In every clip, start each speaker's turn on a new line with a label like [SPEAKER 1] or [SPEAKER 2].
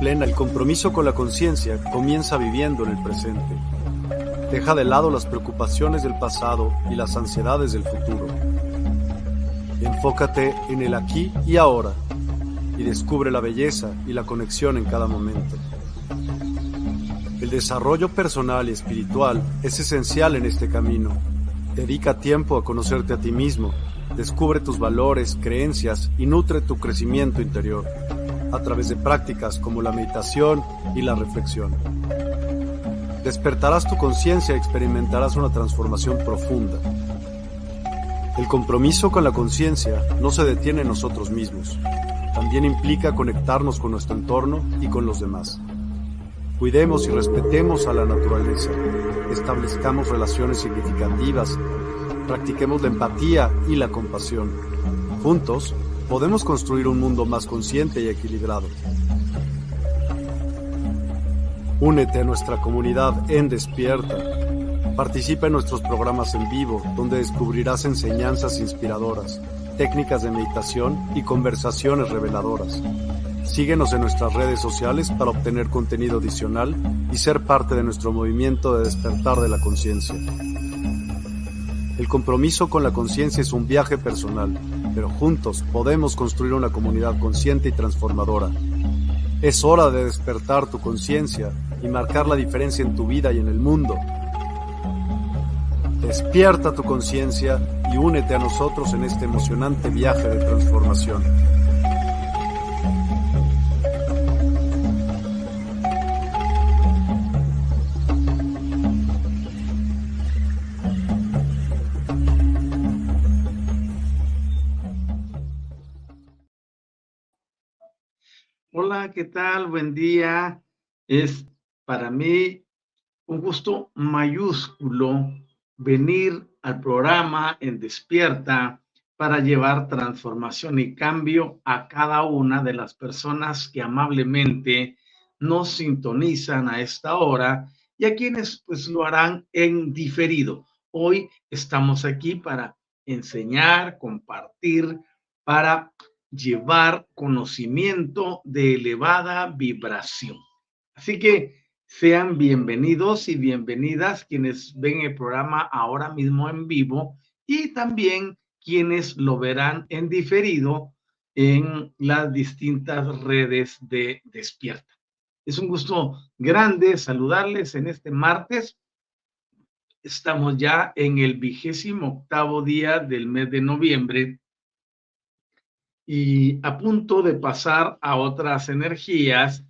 [SPEAKER 1] plena, el compromiso con la conciencia comienza viviendo en el presente. Deja de lado las preocupaciones del pasado y las ansiedades del futuro. Enfócate en el aquí y ahora y descubre la belleza y la conexión en cada momento. El desarrollo personal y espiritual es esencial en este camino. Dedica tiempo a conocerte a ti mismo, descubre tus valores, creencias y nutre tu crecimiento interior a través de prácticas como la meditación y la reflexión. Despertarás tu conciencia y experimentarás una transformación profunda. El compromiso con la conciencia no se detiene en nosotros mismos, también implica conectarnos con nuestro entorno y con los demás. Cuidemos y respetemos a la naturaleza, establezcamos relaciones significativas, practiquemos la empatía y la compasión. Juntos, podemos construir un mundo más consciente y equilibrado. Únete a nuestra comunidad en Despierta. Participa en nuestros programas en vivo, donde descubrirás enseñanzas inspiradoras, técnicas de meditación y conversaciones reveladoras. Síguenos en nuestras redes sociales para obtener contenido adicional y ser parte de nuestro movimiento de despertar de la conciencia. El compromiso con la conciencia es un viaje personal pero juntos podemos construir una comunidad consciente y transformadora. Es hora de despertar tu conciencia y marcar la diferencia en tu vida y en el mundo. Despierta tu conciencia y únete a nosotros en este emocionante viaje de transformación.
[SPEAKER 2] ¿Qué tal? Buen día. Es para mí un gusto mayúsculo venir al programa en Despierta para llevar transformación y cambio a cada una de las personas que amablemente nos sintonizan a esta hora y a quienes pues lo harán en diferido. Hoy estamos aquí para enseñar, compartir, para llevar conocimiento de elevada vibración. Así que sean bienvenidos y bienvenidas quienes ven el programa ahora mismo en vivo y también quienes lo verán en diferido en las distintas redes de Despierta. Es un gusto grande saludarles en este martes. Estamos ya en el vigésimo octavo día del mes de noviembre y a punto de pasar a otras energías.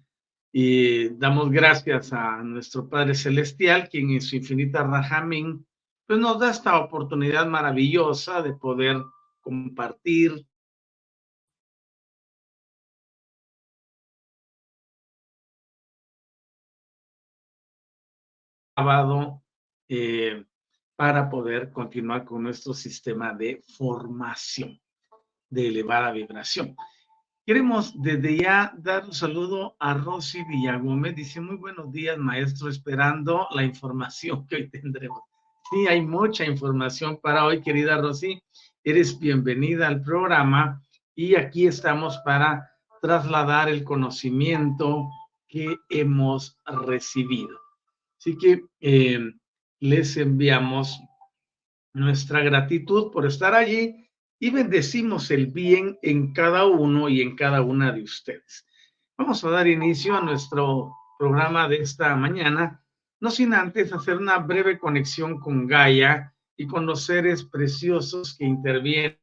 [SPEAKER 2] Y damos gracias a nuestro Padre Celestial, quien en su infinita Rahamín, pues nos da esta oportunidad maravillosa de poder compartir eh, para poder continuar con nuestro sistema de formación de elevada vibración. Queremos desde ya dar un saludo a Rosy Villagómez. Dice, muy buenos días, maestro, esperando la información que hoy tendremos. Sí, hay mucha información para hoy, querida Rosy. Eres bienvenida al programa y aquí estamos para trasladar el conocimiento que hemos recibido. Así que eh, les enviamos nuestra gratitud por estar allí y bendecimos el bien en cada uno y en cada una de ustedes. Vamos a dar inicio a nuestro programa de esta mañana, no sin antes hacer una breve conexión con Gaia y con los seres preciosos que intervienen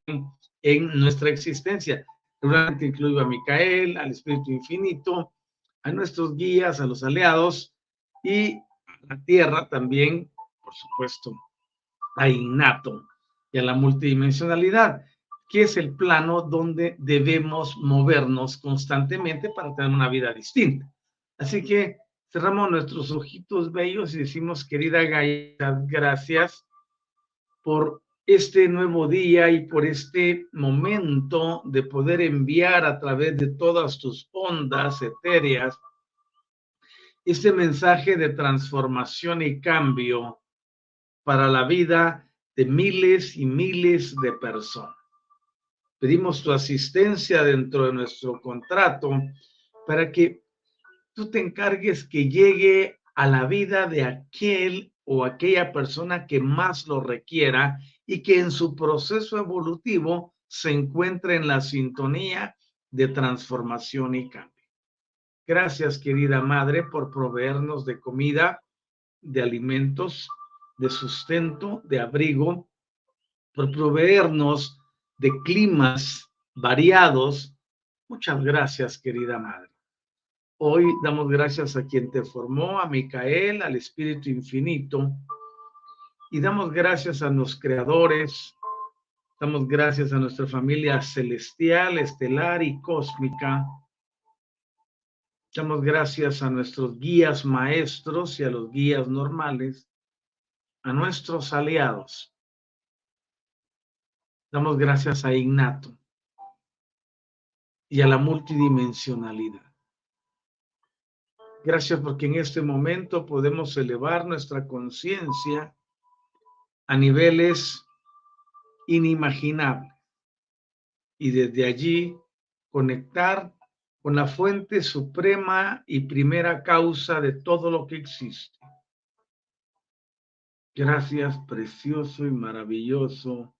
[SPEAKER 2] en nuestra existencia. Seguramente incluyo a Micael, al Espíritu Infinito, a nuestros guías, a los aliados y a la Tierra también, por supuesto, a Innato y a la multidimensionalidad, que es el plano donde debemos movernos constantemente para tener una vida distinta. Así que cerramos nuestros ojitos bellos y decimos, querida Gaia, gracias por este nuevo día y por este momento de poder enviar a través de todas tus ondas etéreas este mensaje de transformación y cambio para la vida de miles y miles de personas. Pedimos tu asistencia dentro de nuestro contrato para que tú te encargues que llegue a la vida de aquel o aquella persona que más lo requiera y que en su proceso evolutivo se encuentre en la sintonía de transformación y cambio. Gracias, querida Madre, por proveernos de comida, de alimentos, de sustento, de abrigo, por proveernos de climas variados. Muchas gracias, querida Madre. Hoy damos gracias a quien te formó, a Micael, al Espíritu Infinito, y damos gracias a los creadores, damos gracias a nuestra familia celestial, estelar y cósmica. Damos gracias a nuestros guías maestros y a los guías normales, a nuestros aliados. Damos gracias a Ignato y a la multidimensionalidad. Gracias porque en este momento podemos elevar nuestra conciencia a niveles inimaginables y desde allí conectar con la fuente suprema y primera causa de todo lo que existe. Gracias, precioso y maravilloso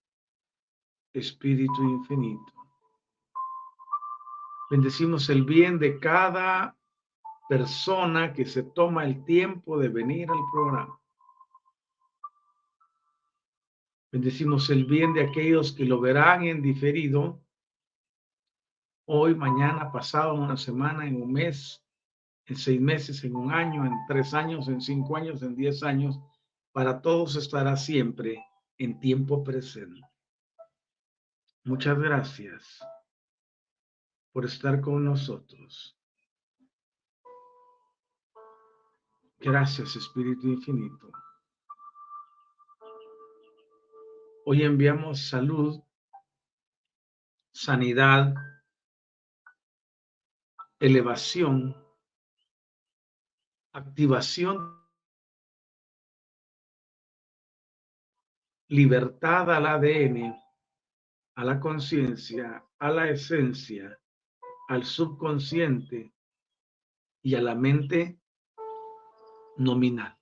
[SPEAKER 2] Espíritu Infinito. Bendecimos el bien de cada persona que se toma el tiempo de venir al programa. Bendecimos el bien de aquellos que lo verán en diferido, hoy, mañana, pasado, una semana, en un mes, en seis meses, en un año, en tres años, en cinco años, en diez años. Para todos estará siempre en tiempo presente. Muchas gracias por estar con nosotros. Gracias, Espíritu Infinito. Hoy enviamos salud, sanidad, elevación, activación, libertad al ADN, a la conciencia, a la esencia, al subconsciente y a la mente nominal.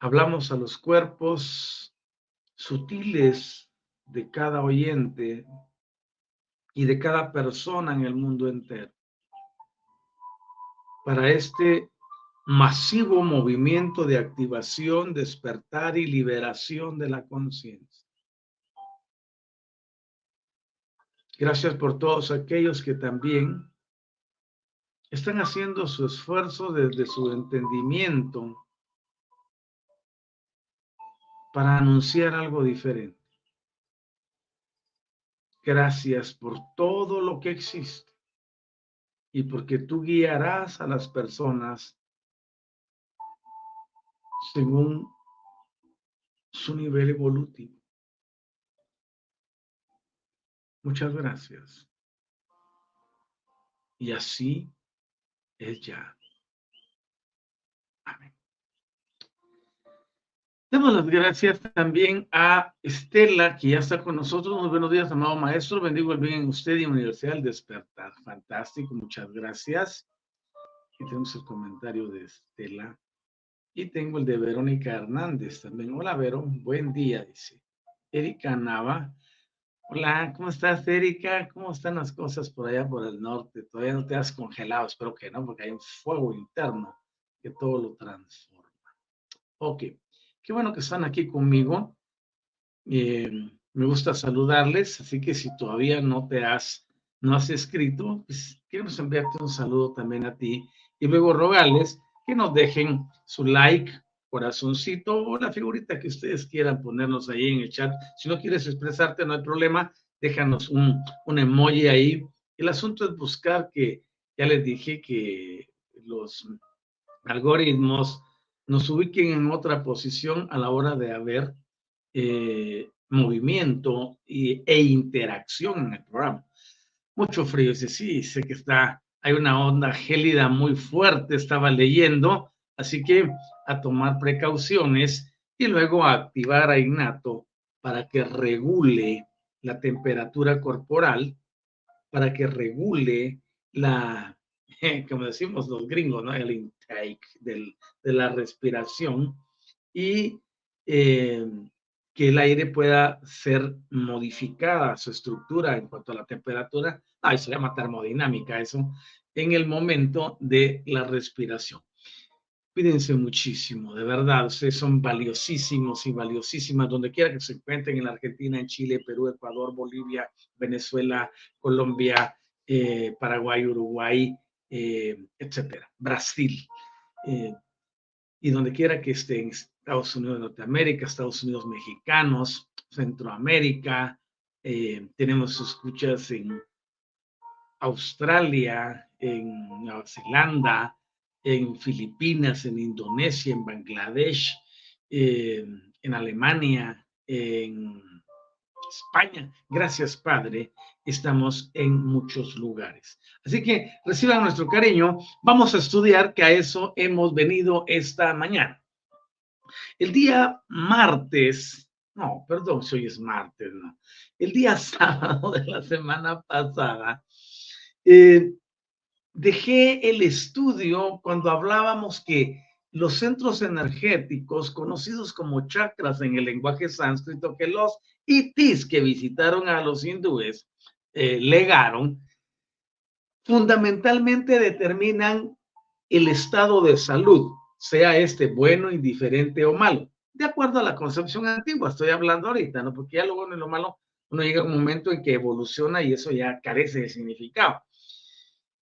[SPEAKER 2] Hablamos a los cuerpos sutiles de cada oyente y de cada persona en el mundo entero. Para este masivo movimiento de activación, despertar y liberación de la conciencia. Gracias por todos aquellos que también están haciendo su esfuerzo desde su entendimiento para anunciar algo diferente. Gracias por todo lo que existe y porque tú guiarás a las personas según su nivel evolutivo. Muchas gracias. Y así ella. Amén. Damos las gracias también a Estela, que ya está con nosotros. Muy buenos días, amado maestro. Bendigo el bien en usted y Universidad del Despertar. Fantástico, muchas gracias. Aquí tenemos el comentario de Estela. Y tengo el de Verónica Hernández también. Hola, Vero. Buen día, dice. Erika Nava. Hola, ¿cómo estás, Erika? ¿Cómo están las cosas por allá por el norte? Todavía no te has congelado, espero que no, porque hay un fuego interno que todo lo transforma. Ok, qué bueno que están aquí conmigo. Eh, me gusta saludarles, así que si todavía no te has, no has escrito, pues queremos enviarte un saludo también a ti y luego rogarles que nos dejen su like, corazoncito o la figurita que ustedes quieran ponernos ahí en el chat. Si no quieres expresarte, no hay problema, déjanos un, un emoji ahí. El asunto es buscar que, ya les dije que los algoritmos nos ubiquen en otra posición a la hora de haber eh, movimiento y, e interacción en el programa. Mucho frío, dice, sí, sé que está, hay una onda gélida muy fuerte, estaba leyendo, así que a tomar precauciones y luego a activar a Ignato para que regule la temperatura corporal, para que regule la, como decimos los gringos, ¿no? El intake del, de la respiración y eh, que el aire pueda ser modificada, su estructura en cuanto a la temperatura. Ah, eso se llama termodinámica, eso, en el momento de la respiración. Cuídense muchísimo, de verdad, ustedes son valiosísimos y valiosísimas, donde quiera que se encuentren, en Argentina, en Chile, Perú, Ecuador, Bolivia, Venezuela, Colombia, eh, Paraguay, Uruguay, eh, etcétera, Brasil. Eh, y donde quiera que estén, Estados Unidos de Norteamérica, Estados Unidos mexicanos, Centroamérica, tenemos escuchas en Australia, en Nueva Zelanda, en Filipinas, en Indonesia, en Bangladesh, en Alemania, en España. Gracias, Padre. Estamos en muchos lugares. Así que reciban nuestro cariño. Vamos a estudiar que a eso hemos venido esta mañana. El día martes, no, perdón si hoy es martes, no. El día sábado de la semana pasada, eh, dejé el estudio cuando hablábamos que los centros energéticos, conocidos como chakras en el lenguaje sánscrito, que los itis que visitaron a los hindúes eh, legaron, fundamentalmente determinan el estado de salud, sea este bueno, indiferente o malo, de acuerdo a la concepción antigua. Estoy hablando ahorita, ¿no? Porque ya lo bueno y lo malo, uno llega a un momento en que evoluciona y eso ya carece de significado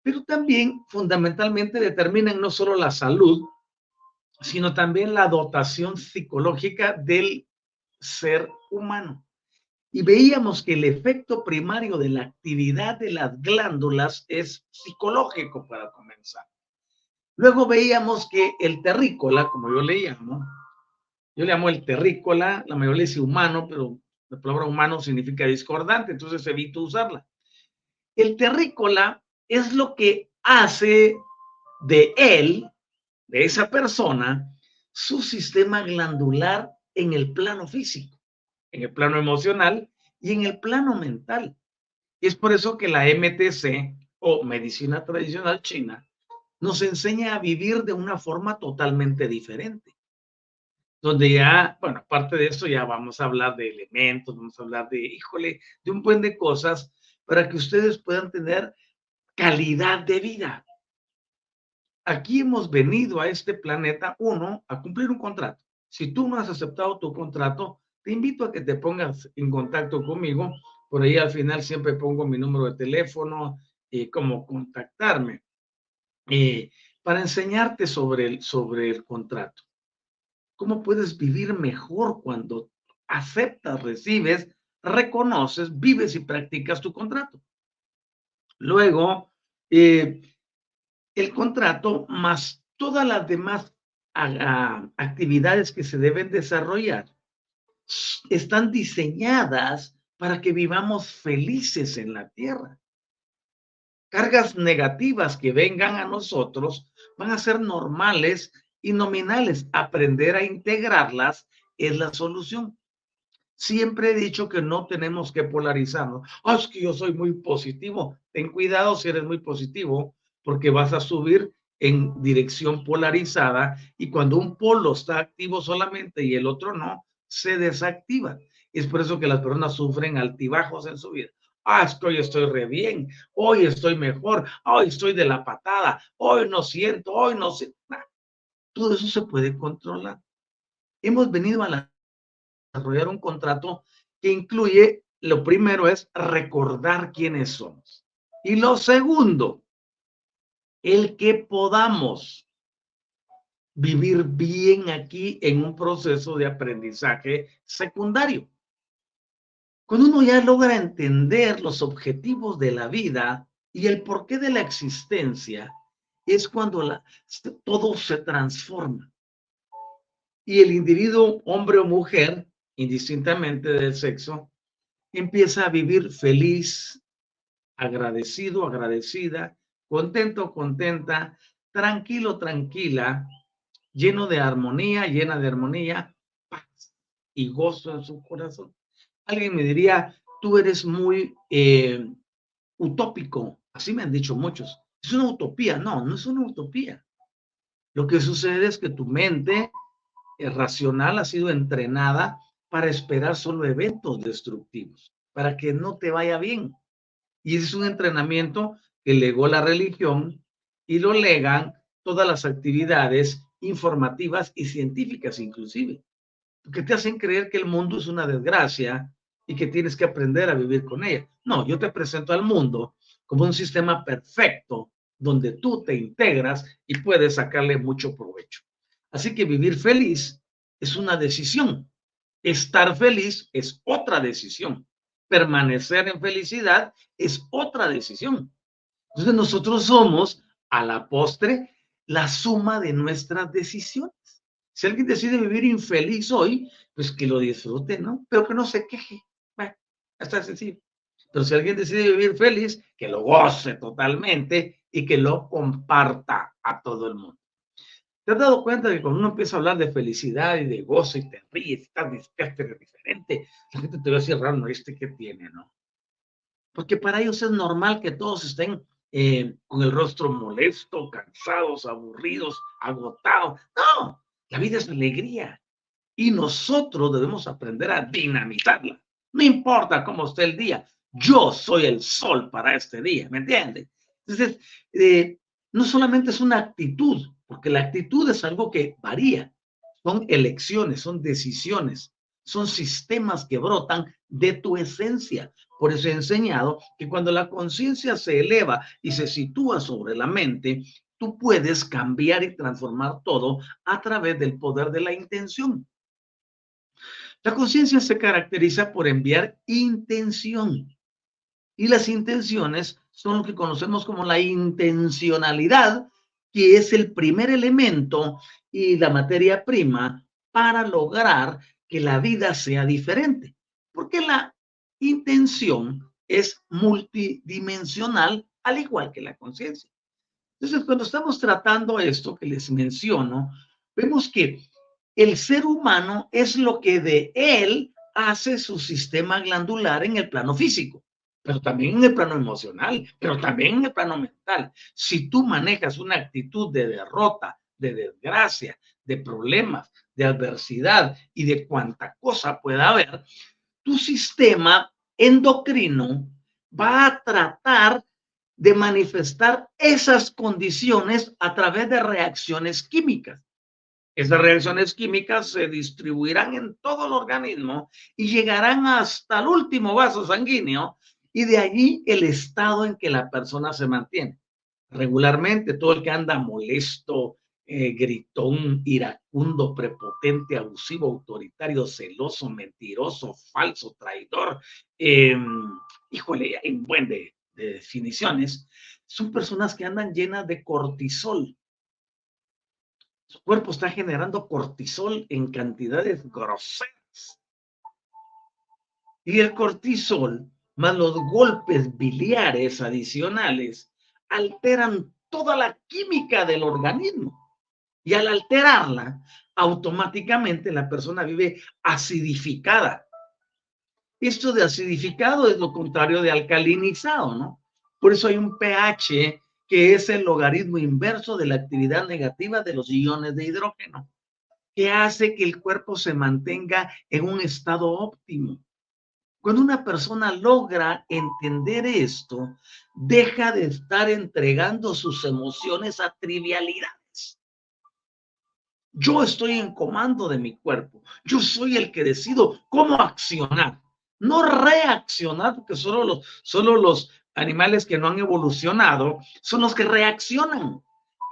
[SPEAKER 2] pero también fundamentalmente determinan no solo la salud, sino también la dotación psicológica del ser humano. Y veíamos que el efecto primario de la actividad de las glándulas es psicológico para comenzar. Luego veíamos que el terrícola, como yo le llamo, yo le llamo el terrícola, la mayoría dice humano, pero la palabra humano significa discordante, entonces evito usarla. El terrícola es lo que hace de él, de esa persona, su sistema glandular en el plano físico, en el plano emocional y en el plano mental. Y es por eso que la MTC o medicina tradicional china nos enseña a vivir de una forma totalmente diferente. Donde ya, bueno, aparte de esto, ya vamos a hablar de elementos, vamos a hablar de, híjole, de un buen de cosas para que ustedes puedan tener calidad de vida. Aquí hemos venido a este planeta, uno, a cumplir un contrato. Si tú no has aceptado tu contrato, te invito a que te pongas en contacto conmigo. Por ahí al final siempre pongo mi número de teléfono y cómo contactarme eh, para enseñarte sobre el, sobre el contrato. ¿Cómo puedes vivir mejor cuando aceptas, recibes, reconoces, vives y practicas tu contrato? Luego, eh, el contrato más todas las demás actividades que se deben desarrollar están diseñadas para que vivamos felices en la tierra. Cargas negativas que vengan a nosotros van a ser normales y nominales. Aprender a integrarlas es la solución. Siempre he dicho que no tenemos que polarizarnos. Ah, es que yo soy muy positivo. Ten cuidado si eres muy positivo, porque vas a subir en dirección polarizada y cuando un polo está activo solamente y el otro no, se desactiva. Es por eso que las personas sufren altibajos en su vida. Ah, es que hoy estoy re bien, hoy estoy mejor, hoy estoy de la patada, hoy no siento, hoy no siento. Todo eso se puede controlar. Hemos venido a la desarrollar un contrato que incluye, lo primero es recordar quiénes somos. Y lo segundo, el que podamos vivir bien aquí en un proceso de aprendizaje secundario. Cuando uno ya logra entender los objetivos de la vida y el porqué de la existencia, es cuando la, todo se transforma. Y el individuo, hombre o mujer, indistintamente del sexo, empieza a vivir feliz, agradecido, agradecida, contento, contenta, tranquilo, tranquila, lleno de armonía, llena de armonía, paz y gozo en su corazón. Alguien me diría, tú eres muy eh, utópico, así me han dicho muchos. Es una utopía. No, no es una utopía. Lo que sucede es que tu mente racional ha sido entrenada para esperar solo eventos destructivos, para que no te vaya bien. Y es un entrenamiento que legó la religión y lo legan todas las actividades informativas y científicas inclusive, porque te hacen creer que el mundo es una desgracia y que tienes que aprender a vivir con ella. No, yo te presento al mundo como un sistema perfecto donde tú te integras y puedes sacarle mucho provecho. Así que vivir feliz es una decisión. Estar feliz es otra decisión. Permanecer en felicidad es otra decisión. Entonces nosotros somos, a la postre, la suma de nuestras decisiones. Si alguien decide vivir infeliz hoy, pues que lo disfrute, ¿no? Pero que no se queje. Bueno, está sencillo. Pero si alguien decide vivir feliz, que lo goce totalmente y que lo comparta a todo el mundo. ¿Te has dado cuenta que cuando uno empieza a hablar de felicidad y de gozo y te ríes, estás despierto y diferente, la gente te va a decir raro, ¿no? ¿Este qué tiene, no? Porque para ellos es normal que todos estén eh, con el rostro molesto, cansados, aburridos, agotados. No, la vida es alegría y nosotros debemos aprender a dinamizarla. No importa cómo esté el día, yo soy el sol para este día, ¿me entiendes? Entonces, eh, no solamente es una actitud, porque la actitud es algo que varía, son elecciones, son decisiones, son sistemas que brotan de tu esencia. Por eso he enseñado que cuando la conciencia se eleva y se sitúa sobre la mente, tú puedes cambiar y transformar todo a través del poder de la intención. La conciencia se caracteriza por enviar intención. Y las intenciones son lo que conocemos como la intencionalidad, que es el primer elemento y la materia prima para lograr que la vida sea diferente. Porque la intención es multidimensional, al igual que la conciencia. Entonces, cuando estamos tratando esto que les menciono, vemos que el ser humano es lo que de él hace su sistema glandular en el plano físico pero también en el plano emocional, pero también en el plano mental. Si tú manejas una actitud de derrota, de desgracia, de problemas, de adversidad y de cuánta cosa pueda haber, tu sistema endocrino va a tratar de manifestar esas condiciones a través de reacciones químicas. Esas reacciones químicas se distribuirán en todo el organismo y llegarán hasta el último vaso sanguíneo y de allí el estado en que la persona se mantiene. Regularmente, todo el que anda molesto, eh, gritón, iracundo, prepotente, abusivo, autoritario, celoso, mentiroso, falso, traidor, eh, híjole, un buen de, de definiciones, son personas que andan llenas de cortisol. Su cuerpo está generando cortisol en cantidades groseras. Y el cortisol más los golpes biliares adicionales alteran toda la química del organismo. Y al alterarla, automáticamente la persona vive acidificada. Esto de acidificado es lo contrario de alcalinizado, ¿no? Por eso hay un pH que es el logaritmo inverso de la actividad negativa de los iones de hidrógeno, que hace que el cuerpo se mantenga en un estado óptimo. Cuando una persona logra entender esto, deja de estar entregando sus emociones a trivialidades. Yo estoy en comando de mi cuerpo. Yo soy el que decido cómo accionar, no reaccionar, porque solo los, solo los animales que no han evolucionado son los que reaccionan.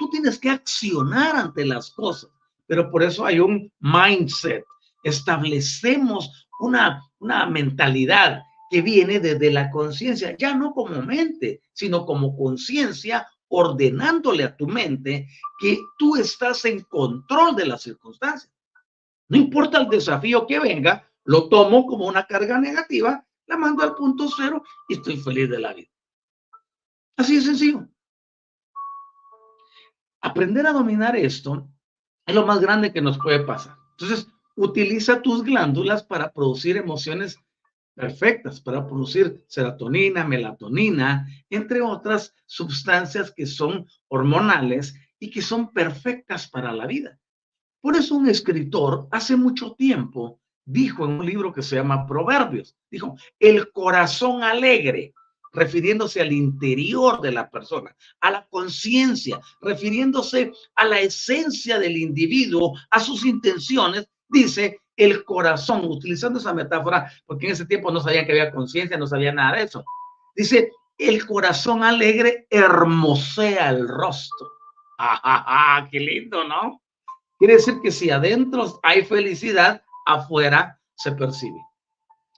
[SPEAKER 2] Tú tienes que accionar ante las cosas, pero por eso hay un mindset. Establecemos una, una mentalidad que viene desde la conciencia, ya no como mente, sino como conciencia, ordenándole a tu mente que tú estás en control de las circunstancias. No importa el desafío que venga, lo tomo como una carga negativa, la mando al punto cero y estoy feliz de la vida. Así de sencillo. Aprender a dominar esto es lo más grande que nos puede pasar. Entonces, utiliza tus glándulas para producir emociones perfectas para producir serotonina, melatonina, entre otras sustancias que son hormonales y que son perfectas para la vida. Por eso un escritor hace mucho tiempo dijo en un libro que se llama Proverbios, dijo, el corazón alegre, refiriéndose al interior de la persona, a la conciencia, refiriéndose a la esencia del individuo, a sus intenciones, dice el corazón, utilizando esa metáfora, porque en ese tiempo no sabían que había conciencia, no sabía nada de eso. Dice, el corazón alegre hermosea el rostro. ¡Ah, qué lindo, ¿no? Quiere decir que si adentro hay felicidad, afuera se percibe.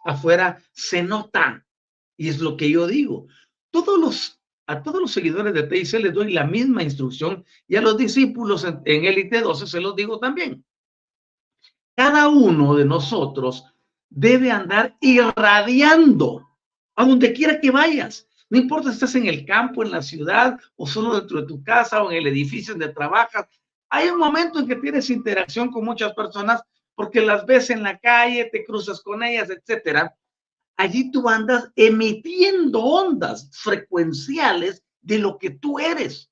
[SPEAKER 2] Afuera se nota. Y es lo que yo digo. A todos los seguidores de TIC les doy la misma instrucción y a los discípulos en, en Élite 12 se los digo también. Cada uno de nosotros debe andar irradiando a donde quiera que vayas. No importa si estás en el campo, en la ciudad, o solo dentro de tu casa o en el edificio donde trabajas. Hay un momento en que tienes interacción con muchas personas porque las ves en la calle, te cruzas con ellas, etcétera. Allí tú andas emitiendo ondas frecuenciales de lo que tú eres.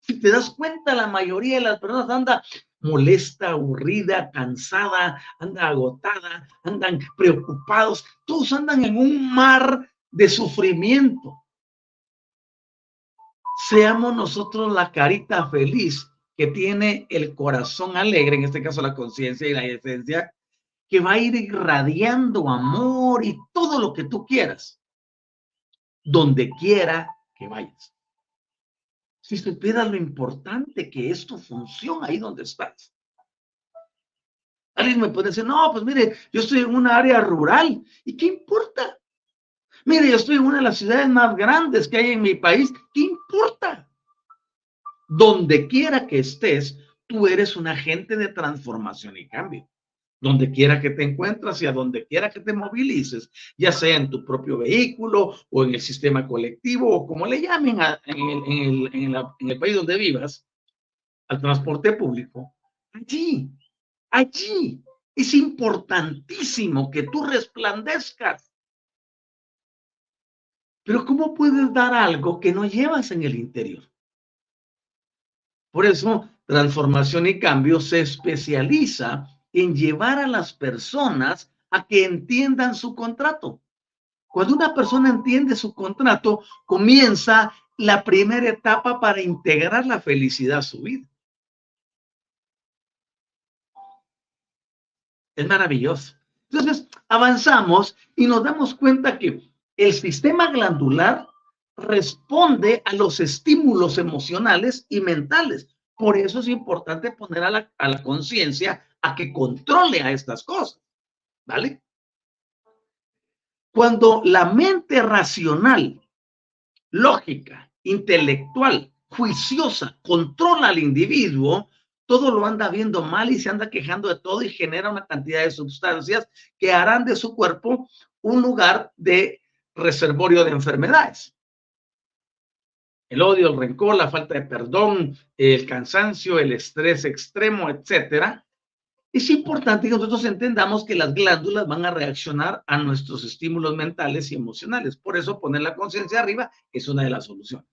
[SPEAKER 2] Si te das cuenta, la mayoría de las personas anda molesta, aburrida, cansada, anda agotada, andan preocupados, todos andan en un mar de sufrimiento. Seamos nosotros la carita feliz que tiene el corazón alegre, en este caso la conciencia y la esencia, que va a ir irradiando amor y todo lo que tú quieras, donde quiera que vayas. Si supieras lo importante que es tu función ahí donde estás. Alguien me puede decir, no, pues mire, yo estoy en una área rural. ¿Y qué importa? Mire, yo estoy en una de las ciudades más grandes que hay en mi país. ¿Qué importa? Donde quiera que estés, tú eres un agente de transformación y cambio donde quiera que te encuentres y a donde quiera que te movilices, ya sea en tu propio vehículo o en el sistema colectivo o como le llamen en, el, país donde vivas, al transporte público, allí, allí es importantísimo que tú resplandezcas. Pero ¿cómo puedes dar algo que no llevas en el interior? Por eso, transformación y cambio se especializa en llevar a las personas a que entiendan su contrato. Cuando una persona entiende su contrato, comienza la primera etapa para integrar la felicidad a su vida. Es maravilloso. Entonces, avanzamos y nos damos cuenta que el sistema glandular responde a los estímulos emocionales y mentales. Por eso es importante poner a la, conciencia a que controle a estas cosas. ¿Vale? Cuando la mente racional, lógica, intelectual, juiciosa, controla al individuo, todo lo anda viendo mal y se anda quejando de todo y genera una cantidad de sustancias que harán de su cuerpo un lugar de reservorio de enfermedades. El odio, el rencor, la falta de perdón, el cansancio, el estrés extremo, etcétera, es importante que nosotros entendamos que las glándulas van a reaccionar a nuestros estímulos mentales y emocionales. Por eso poner la conciencia arriba es una de las soluciones.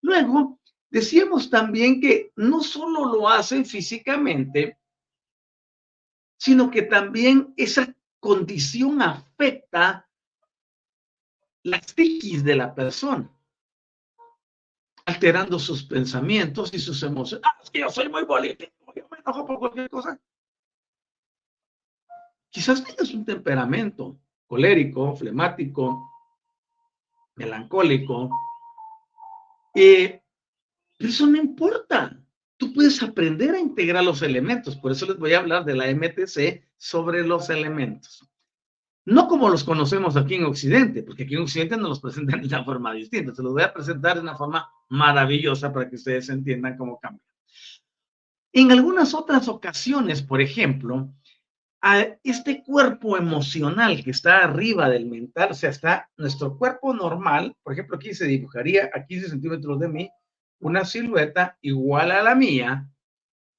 [SPEAKER 2] Luego, decíamos también que no solo lo hacen físicamente, sino que también esa condición afecta la psiquis de la persona, alterando sus pensamientos y sus emociones. Ah, es que yo soy muy bonito, yo me enojo por cualquier cosa. Quizás tengas un temperamento colérico, flemático, melancólico, eh, pero eso no importa. Tú puedes aprender a integrar los elementos. Por eso les voy a hablar de la MTC sobre los elementos. No como los conocemos aquí en Occidente, porque aquí en Occidente nos los presentan de una forma distinta. Se los voy a presentar de una forma maravillosa para que ustedes entiendan cómo cambia. En algunas otras ocasiones, por ejemplo, a este cuerpo emocional que está arriba del mental, o sea, está nuestro cuerpo normal, por ejemplo, aquí se dibujaría a 15 centímetros de mí una silueta igual a la mía,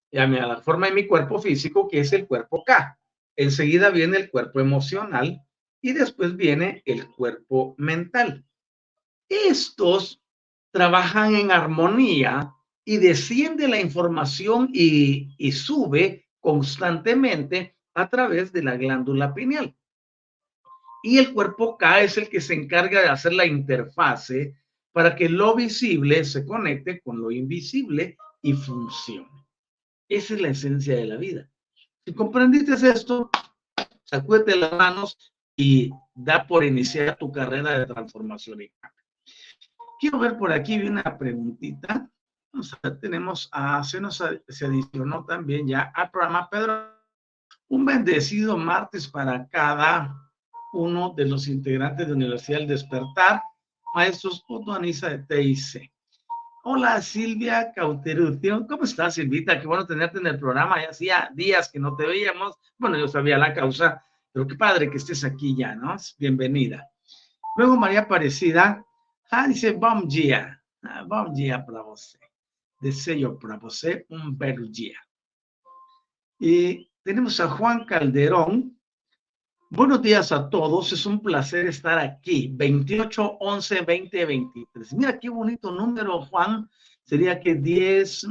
[SPEAKER 2] y a la forma de mi cuerpo físico, que es el cuerpo K. Enseguida viene el cuerpo emocional, y después viene el cuerpo mental. Estos trabajan en armonía y desciende la información y, sube constantemente a través de la glándula pineal. Y el cuerpo K es el que se encarga de hacer la interfase para que lo visible se conecte con lo invisible y funcione. Esa es la esencia de la vida. Si comprendiste esto, sacúdete las manos y da por iniciar tu carrera de transformación Quiero ver por aquí una preguntita. tenemos a, se nos se adicionó también ya al programa Pedro. Un bendecido martes para cada uno de los integrantes de Universidad del Despertar, maestros Otto Anisa de TIC. Hola Silvia Cauterucio, ¿cómo estás Silvita? Qué bueno tenerte en el programa, ya hacía días que no te veíamos, bueno, yo sabía la causa, pero qué padre que estés aquí ya, ¿no? Bienvenida. Luego María Aparecida, ah, dice, bom dia, ah, bom dia para você, deseo para você un bel día. Y tenemos a Juan Calderón, Buenos días a todos, es un placer estar aquí. 28, 11, 20, 23. Mira qué bonito número, Juan. Sería que 10,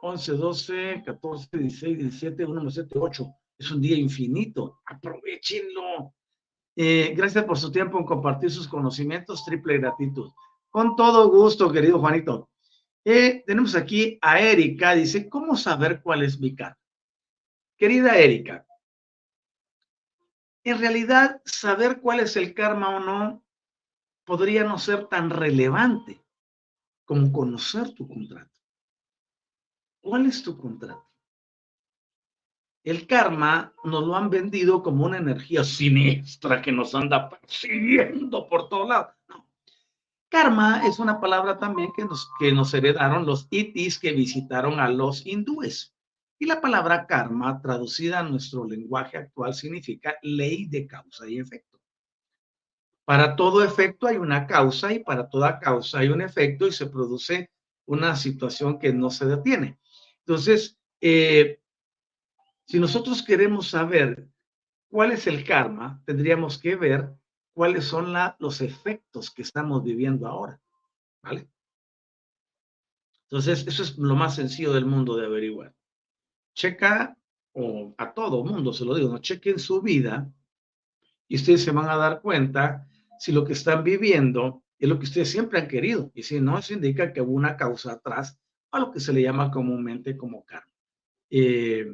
[SPEAKER 2] 11, 12, 14, 16, 17, 1, 7, 8. Es un día infinito. Aprovechenlo. Eh, gracias por su tiempo en compartir sus conocimientos. Triple gratitud. Con todo gusto, querido Juanito. Eh, tenemos aquí a Erika. Dice, ¿cómo saber cuál es mi cara? Querida Erika, en realidad saber cuál es el karma o no podría no ser tan relevante como conocer tu contrato. ¿Cuál es tu contrato? El karma nos lo han vendido como una energía siniestra que nos anda persiguiendo por todos lados. No. Karma es una palabra también que nos, que nos heredaron los itis que visitaron a los hindúes. Y la palabra karma, traducida a nuestro lenguaje actual, significa ley de causa y efecto. Para todo efecto hay una causa y para toda causa hay un efecto y se produce una situación que no se detiene. Entonces, eh, si nosotros queremos saber cuál es el karma, tendríamos que ver cuáles son los efectos que estamos viviendo ahora. ¿Vale? Entonces, eso es lo más sencillo del mundo de averiguar checa, o a todo mundo se lo digo, no chequen su vida y ustedes se van a dar cuenta si lo que están viviendo es lo que ustedes siempre han querido. Y si no, eso indica que hubo una causa atrás a lo que se le llama comúnmente como karma. Eh,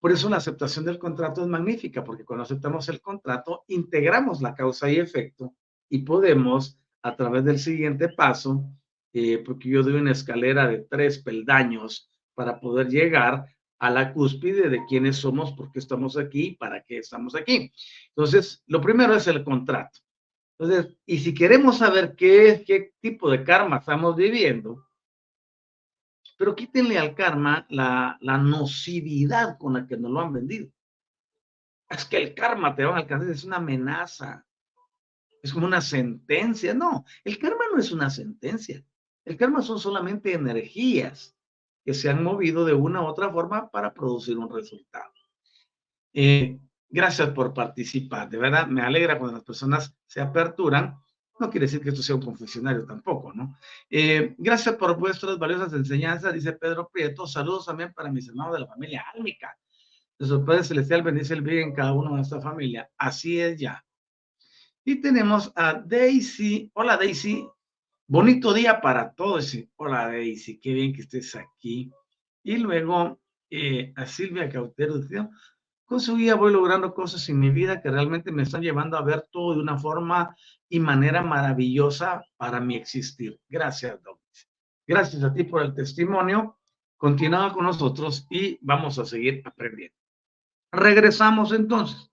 [SPEAKER 2] por eso la aceptación del contrato es magnífica, porque cuando aceptamos el contrato, integramos la causa y efecto y podemos, a través del siguiente paso, eh, porque yo doy una escalera de tres peldaños para poder llegar a la cúspide de quiénes somos, por qué estamos aquí, para qué estamos aquí. Entonces, lo primero es el contrato. Entonces, y si queremos saber qué, qué tipo de karma estamos viviendo, pero quítenle al karma la, la nocividad con la que nos lo han vendido. Es que el karma te va a alcanzar, es una amenaza. Es como una sentencia. No, el karma no es una sentencia. El karma son solamente energías que se han movido de una u otra forma para producir un resultado. Eh, gracias por participar. De verdad, me alegra cuando las personas se aperturan. No quiere decir que esto sea un confesionario tampoco, ¿no? Eh, gracias por vuestras valiosas enseñanzas, dice Pedro Prieto. Saludos también para mis hermanos de la familia álmica. Nuestro Padre Celestial bendice el bien en cada uno de esta familia. Así es ya. Y tenemos a Daisy. Hola Daisy, Bonito día para todos. Hola Daisy, qué bien que estés aquí. Y luego eh, a Silvia Cautero, con su guía voy logrando cosas en mi vida que realmente me están llevando a ver todo de una forma y manera maravillosa para mi existir. Gracias, Douglas. Gracias a ti por el testimonio. Continúa con nosotros y vamos a seguir aprendiendo. Regresamos entonces.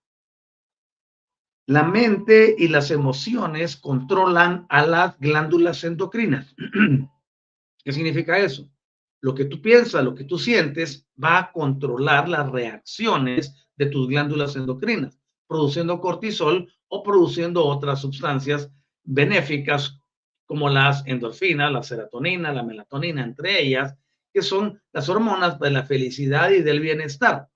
[SPEAKER 2] La mente y las emociones controlan a las glándulas endocrinas. ¿Qué significa eso? Lo que tú piensas, lo que tú sientes, va a controlar las reacciones de tus glándulas endocrinas, produciendo cortisol o produciendo otras sustancias benéficas como las endorfinas, la serotonina, la melatonina, entre ellas, que son las hormonas de la felicidad y del bienestar.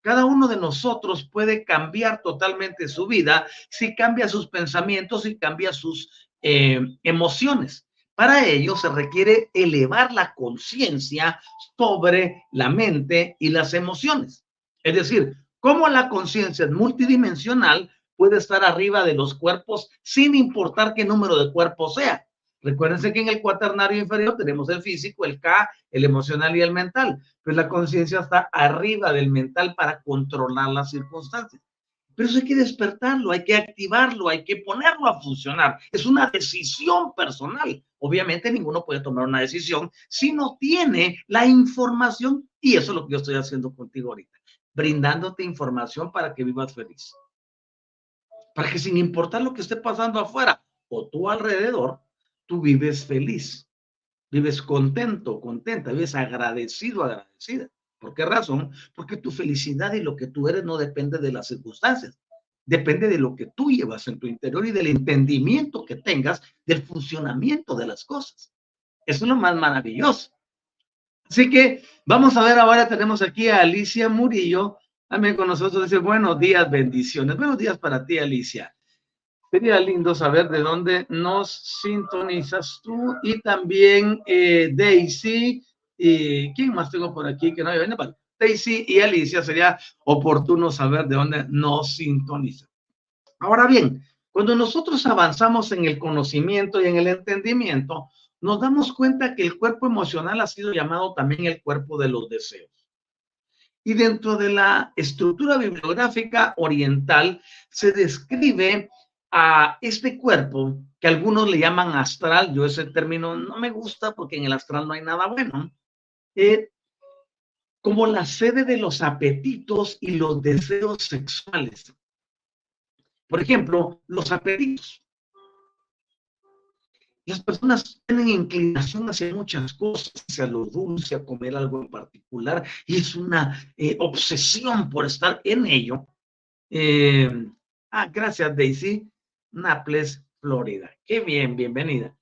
[SPEAKER 2] Cada uno de nosotros puede cambiar totalmente su vida si cambia sus pensamientos y cambia sus eh, emociones. Para ello se requiere elevar la conciencia sobre la mente y las emociones. Es decir, cómo la conciencia es multidimensional puede estar arriba de los cuerpos sin importar qué número de cuerpos sea. Recuérdense que en el cuaternario inferior tenemos el físico, el K, el emocional y el mental. Pues la conciencia está arriba del mental para controlar las circunstancias. Pero eso hay que despertarlo, hay que activarlo, hay que ponerlo a funcionar. Es una decisión personal. Obviamente ninguno puede tomar una decisión si no tiene la información y eso es lo que yo estoy haciendo contigo ahorita, brindándote información para que vivas feliz. Para que sin importar lo que esté pasando afuera o tú alrededor, tú vives feliz, vives contento, contenta, vives agradecido, agradecida. ¿Por qué razón? Porque tu felicidad y lo que tú eres no depende de las circunstancias, depende de lo que tú llevas en tu interior y del entendimiento que tengas del funcionamiento de las cosas. Eso es lo más maravilloso. Así que vamos a ver ahora, tenemos aquí a Alicia Murillo, también con nosotros, dice buenos días, bendiciones. Buenos días para ti, Alicia. Sería lindo saber de dónde nos sintonizas tú y también eh, Daisy y ¿quién más tengo por aquí que no viene? Daisy y Alicia, sería oportuno saber de dónde nos sintonizan. Ahora bien, cuando nosotros avanzamos en el conocimiento y en el entendimiento, nos damos cuenta que el cuerpo emocional ha sido llamado también el cuerpo de los deseos. Y dentro de la estructura bibliográfica oriental se describe a este cuerpo que algunos le llaman astral, yo ese término no me gusta porque en el astral no hay nada bueno, eh, como la sede de los apetitos y los deseos sexuales. Por ejemplo, los apetitos. Las personas tienen inclinación hacia muchas cosas, hacia lo dulce, a comer algo en particular, y es una eh, obsesión por estar en ello. Eh, ah, gracias, Daisy. Naples, Florida. Qué bien, bienvenida.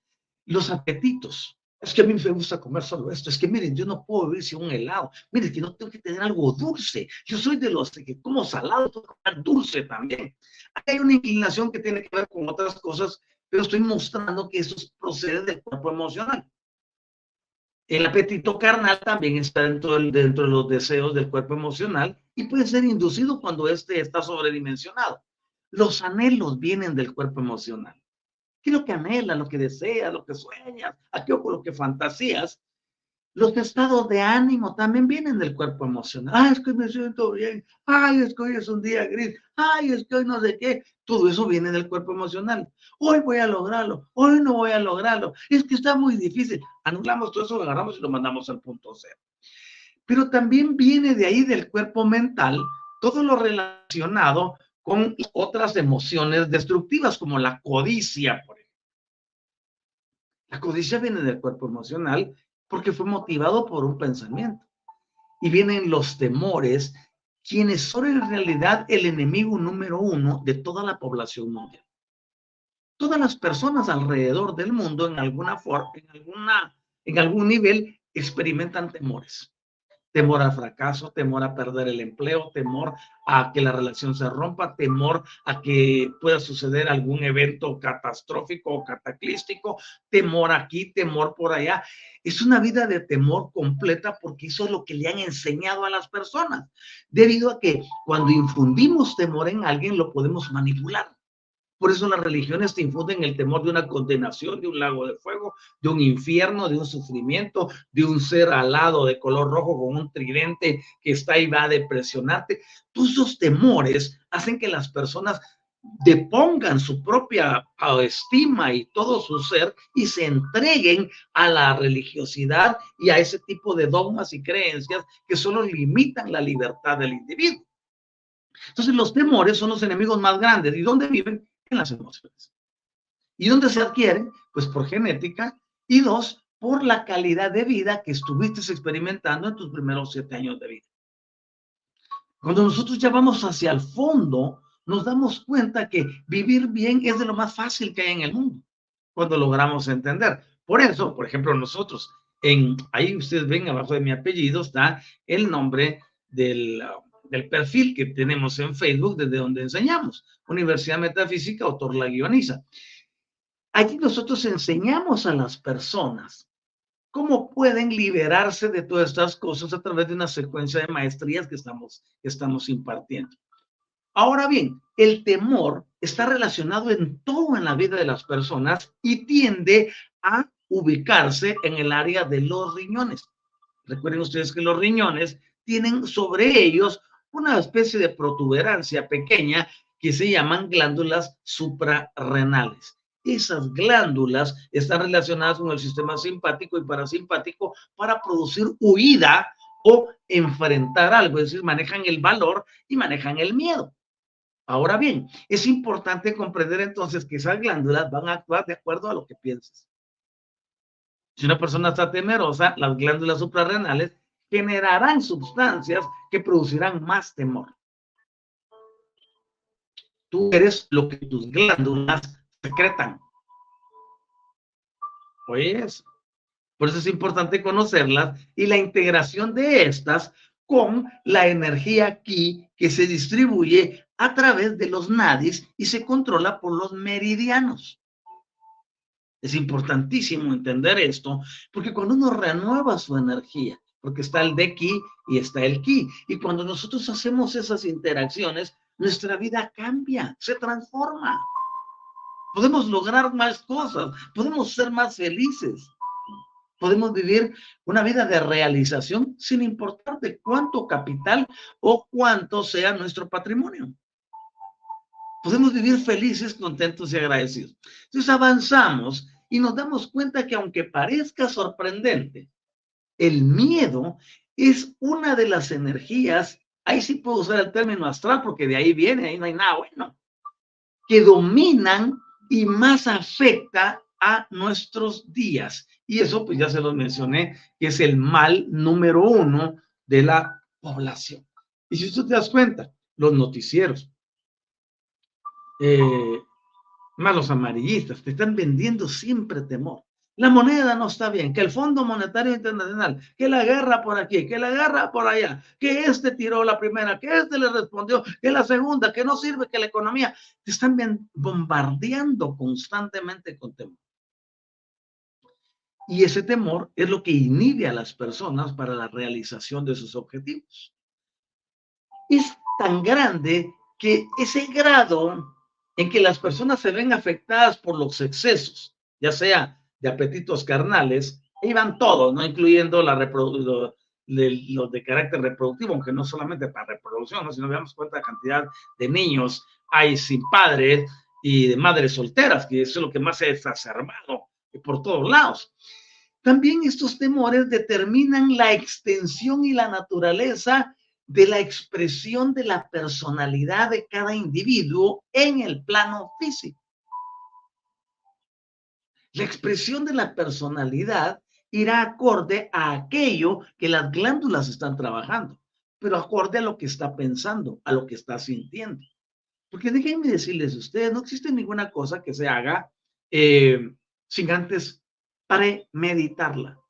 [SPEAKER 2] Los apetitos es que a mí me gusta comer solo esto. Es que miren, yo no puedo vivir sin un helado. Miren, que no tengo que tener algo dulce. Yo soy de los que como salado, tengo que comer dulce también. hay una inclinación que tiene que ver con otras cosas, pero estoy mostrando que eso procede del cuerpo emocional. El apetito carnal también está dentro, del, dentro de los deseos del cuerpo emocional y puede ser inducido cuando éste está sobredimensionado. Los anhelos vienen del cuerpo emocional. ¿Qué es lo que anhelas, lo que deseas, lo que sueñas, aquello lo que fantasías? Los estados de ánimo también vienen del cuerpo emocional. Ay, es que me siento bien. Ay, es que hoy es un día gris. Ay, es que hoy no sé qué. Todo eso viene del cuerpo emocional. Hoy voy a lograrlo. Hoy no voy a lograrlo. Es que está muy difícil. Anulamos todo eso, lo agarramos y lo mandamos al punto cero. Pero también viene de ahí del cuerpo mental todo lo relacionado con otras emociones destructivas como la codicia, por la codicia viene del cuerpo emocional porque fue motivado por un pensamiento. Y vienen los temores, quienes son en realidad el enemigo número uno de toda la población mundial. Todas las personas alrededor del mundo en alguna forma, en alguna, en algún nivel experimentan temores temor al fracaso, temor a perder el empleo, temor a que la relación se rompa, temor a que pueda suceder algún evento catastrófico o cataclístico, temor aquí, temor por allá. Es una vida de temor completa porque eso es lo que le han enseñado a las personas, debido a que cuando infundimos temor en alguien lo podemos manipular. Por eso las religiones te infunden el temor de una condenación, de un lago de fuego, de un infierno, de un sufrimiento, de un ser alado de color rojo con un tridente que está ahí va a depresionarte. Todos esos temores hacen que las personas depongan su propia estima y todo su ser y se entreguen a la religiosidad y a ese tipo de dogmas y creencias que solo limitan la libertad del individuo. Entonces los temores son los enemigos más grandes. ¿Y dónde viven? En las emociones. ¿Y dónde se adquieren? Pues por genética y dos, por la calidad de vida que estuviste experimentando en tus primeros siete años de vida. Cuando nosotros ya vamos hacia el fondo, nos damos cuenta que vivir bien es de lo más fácil que hay en el mundo, cuando logramos entender. Por eso, por ejemplo, nosotros, en, ahí ustedes ven abajo de mi apellido está el nombre del, del perfil que tenemos en Facebook desde donde enseñamos, Universidad Metafísica, autor la guioniza. Allí nosotros enseñamos a las personas cómo pueden liberarse de todas estas cosas a través de una secuencia de maestrías que estamos, que estamos impartiendo. Ahora bien, el temor está relacionado en todo en la vida de las personas y tiende a ubicarse en el área de los riñones. Recuerden ustedes que los riñones tienen sobre ellos una especie de protuberancia pequeña que se llaman glándulas suprarrenales. Esas glándulas están relacionadas con el sistema simpático y parasimpático para producir huida o enfrentar algo, es decir, manejan el valor y manejan el miedo. Ahora bien, es importante comprender entonces que esas glándulas van a actuar de acuerdo a lo que piensas. Si una persona está temerosa, las glándulas suprarrenales generarán sustancias que producirán más temor. Tú eres lo que tus glándulas secretan. Pues, por eso es importante conocerlas y la integración de estas con la energía aquí que se distribuye a través de los nadis y se controla por los meridianos. Es importantísimo entender esto, porque cuando uno renueva su energía, porque está el de ki y está el ki, y cuando nosotros hacemos esas interacciones, nuestra vida cambia, se transforma. Podemos lograr más cosas, podemos ser más felices, podemos vivir una vida de realización sin importar de cuánto capital o cuánto sea nuestro patrimonio. Podemos vivir felices, contentos y agradecidos. Entonces avanzamos y nos damos cuenta que aunque parezca sorprendente, el miedo es una de las energías, ahí sí puedo usar el término astral porque de ahí viene, ahí no hay nada bueno, que dominan y más afecta a nuestros días. Y eso pues ya se los mencioné, que es el mal número uno de la población. Y si tú te das cuenta, los noticieros, eh, malos amarillistas, te están vendiendo siempre temor. La moneda no está bien, que el Fondo Monetario Internacional, que la guerra por aquí, que la guerra por allá, que este tiró la primera, que este le respondió, que la segunda, que no sirve, que la economía, te están bombardeando constantemente con temor. Y ese temor es lo que inhibe a las personas para la realización de sus objetivos. Es tan grande que ese grado en que las personas se ven afectadas por los excesos, ya sea de apetitos carnales, iban todos, no incluyendo la los de carácter reproductivo, aunque no solamente para reproducción, ¿no? si nos de cantidad de niños hay sin padres y de madres solteras, que eso es lo que más se ha exacerbado por todos lados. También estos temores determinan la extensión y la naturaleza de la expresión de la personalidad de cada individuo en el plano físico. La expresión de la personalidad irá acorde a aquello que las glándulas están trabajando, pero acorde a lo que está pensando, a lo que está sintiendo. Porque déjenme decirles a ustedes, no existe ninguna cosa que se haga eh, sin antes premeditarla.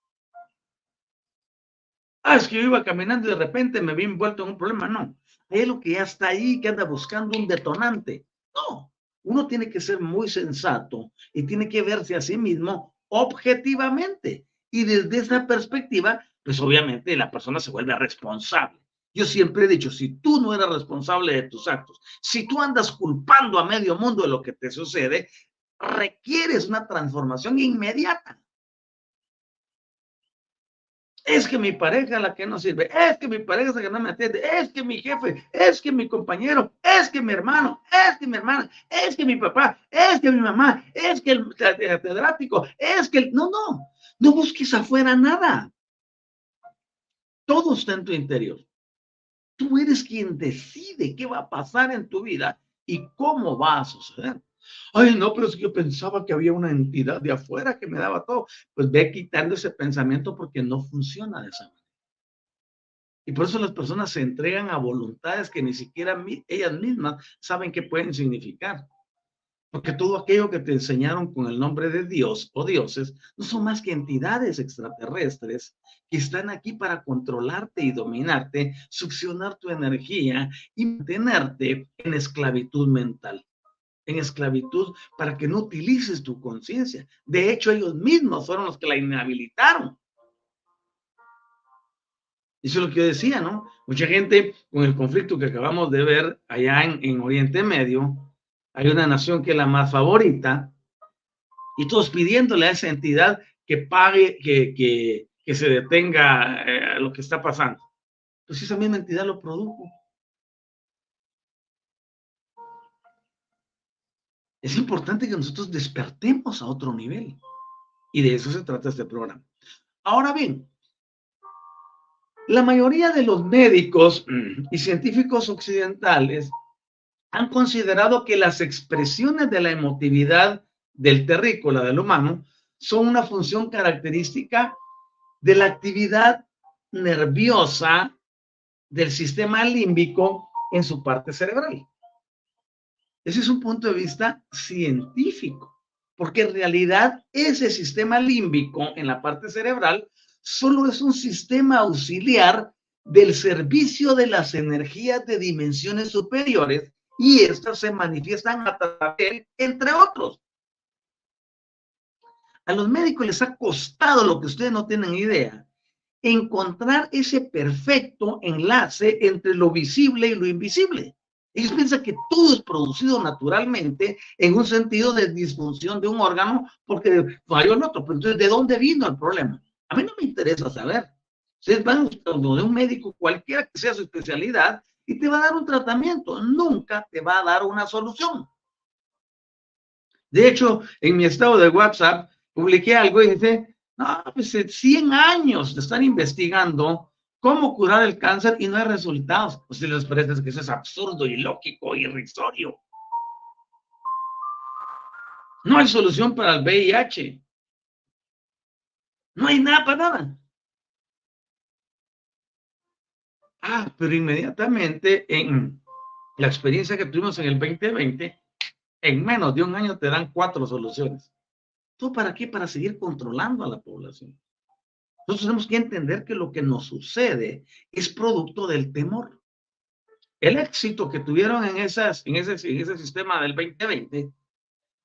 [SPEAKER 2] Ah, es que yo iba caminando y de repente me vi envuelto en un problema. No, hay lo que ya está ahí, que anda buscando un detonante. No, uno tiene que ser muy sensato y tiene que verse a sí mismo objetivamente. Y desde esa perspectiva, pues obviamente la persona se vuelve responsable. Yo siempre he dicho, si tú no eres responsable de tus actos, si tú andas culpando a medio mundo de lo que te sucede, requieres una transformación inmediata es que mi pareja la que no sirve, es que mi pareja es la que no me atiende, es que mi jefe, es que mi compañero, es que mi hermano, es que mi hermana, es que mi papá, es que mi mamá, es que el catedrático, es que el... No, no, no busques afuera nada. Todo está en tu interior. Tú eres quien decide qué va a pasar en tu vida y cómo va a suceder. Ay, no, pero es que yo pensaba que había una entidad de afuera que me daba todo. Pues ve quitando ese pensamiento porque no funciona de esa manera. Y por eso las personas se entregan a voluntades que ni siquiera ellas mismas saben qué pueden significar. Porque todo aquello que te enseñaron con el nombre de Dios o dioses no son más que entidades extraterrestres que están aquí para controlarte y dominarte, succionar tu energía y mantenerte en esclavitud mental, en esclavitud para que no utilices tu conciencia. De hecho, ellos mismos fueron los que la inhabilitaron. Eso es lo que yo decía, ¿no? Mucha gente con el conflicto que acabamos de ver allá en, en Oriente Medio, hay una nación que es la más favorita, y todos pidiéndole a esa entidad que pague, que, que, que se detenga eh, lo que está pasando. Pues esa misma entidad lo produjo. Es importante que nosotros despertemos a otro nivel. Y de eso se trata este programa. Ahora bien, la mayoría de los médicos y científicos occidentales han considerado que las expresiones de la emotividad del terrícola del humano son una función característica de la actividad nerviosa del sistema límbico en su parte cerebral. Ese es un punto de vista científico, porque en realidad ese sistema límbico en la parte cerebral solo es un sistema auxiliar del servicio de las energías de dimensiones superiores y estas se manifiestan a través entre otros. A los médicos les ha costado lo que ustedes no tienen idea, encontrar ese perfecto enlace entre lo visible y lo invisible. Ellos piensan que todo es producido naturalmente en un sentido de disfunción de un órgano porque falló el otro. Pero entonces, ¿de dónde vino el problema? A mí no me interesa saber. Ustedes van a un médico, cualquiera que sea su especialidad, y te va a dar un tratamiento, nunca te va a dar una solución. De hecho, en mi estado de WhatsApp publiqué algo y dice, no, pues 100 años de estar investigando cómo curar el cáncer y no hay resultados. Pues si les parece que eso es absurdo, ilógico, irrisorio. No hay solución para el VIH. No hay nada para nada. Ah, pero inmediatamente en la experiencia que tuvimos en el 2020, en menos de un año te dan cuatro soluciones. ¿Tú para qué? Para seguir controlando a la población. Entonces tenemos que entender que lo que nos sucede es producto del temor. El éxito que tuvieron en ese sistema del 2020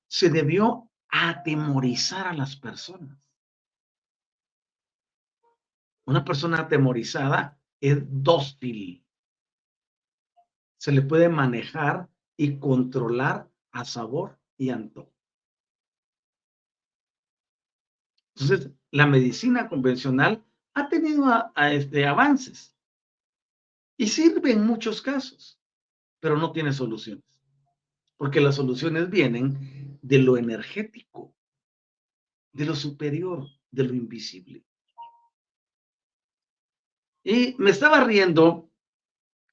[SPEAKER 2] se debió a atemorizar a las personas. Una persona atemorizada es dócil. Se le puede manejar y controlar a sabor y antojo. Entonces, la medicina convencional ha tenido este, avances y sirve en muchos casos, pero no tiene soluciones, porque las soluciones vienen de lo energético, de lo superior, de lo invisible. Y me estaba riendo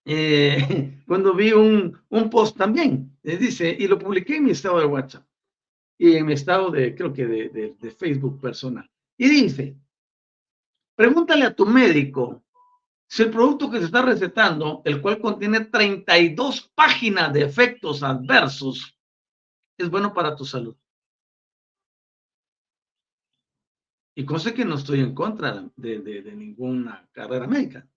[SPEAKER 2] eh, cuando vi un, post también, eh, dice, y lo publiqué en mi estado de WhatsApp y en mi estado de, creo que de, de Facebook personal. Y dice, pregúntale a tu médico si el producto que se está recetando, el cual contiene 32 páginas de efectos adversos, es bueno para tu salud. Y cosa que no estoy en contra de, ninguna carrera médica.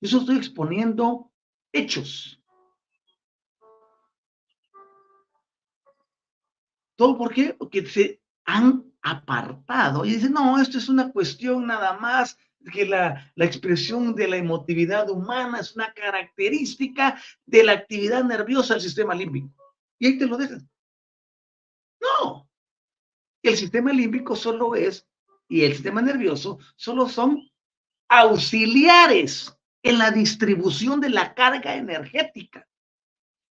[SPEAKER 2] Yo estoy exponiendo hechos. ¿Todo por qué? Porque se han apartado y dicen, no, esto es una cuestión nada más que la, la, expresión de la emotividad humana es una característica de la actividad nerviosa del sistema límbico. Y ahí te lo dejan. No, el sistema límbico solo es y el sistema nervioso solo son auxiliares en la distribución de la carga energética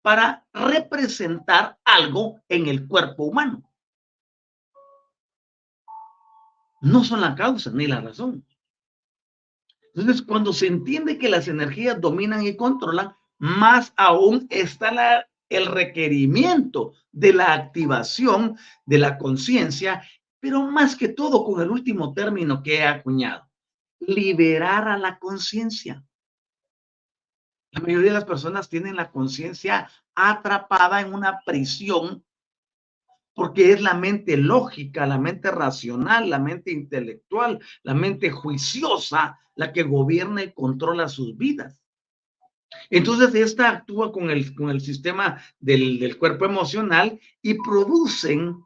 [SPEAKER 2] para representar algo en el cuerpo humano. No son la causa ni la razón. Entonces, cuando se entiende que las energías dominan y controlan, más aún está el requerimiento de la activación de la conciencia pero más que todo con el último término que he acuñado, liberar a la conciencia. La mayoría de las personas tienen la conciencia atrapada en una prisión porque es la mente lógica, la mente racional, la mente intelectual, la mente juiciosa la que gobierna y controla sus vidas. Entonces, esta actúa con el, con el sistema del, del cuerpo emocional y producen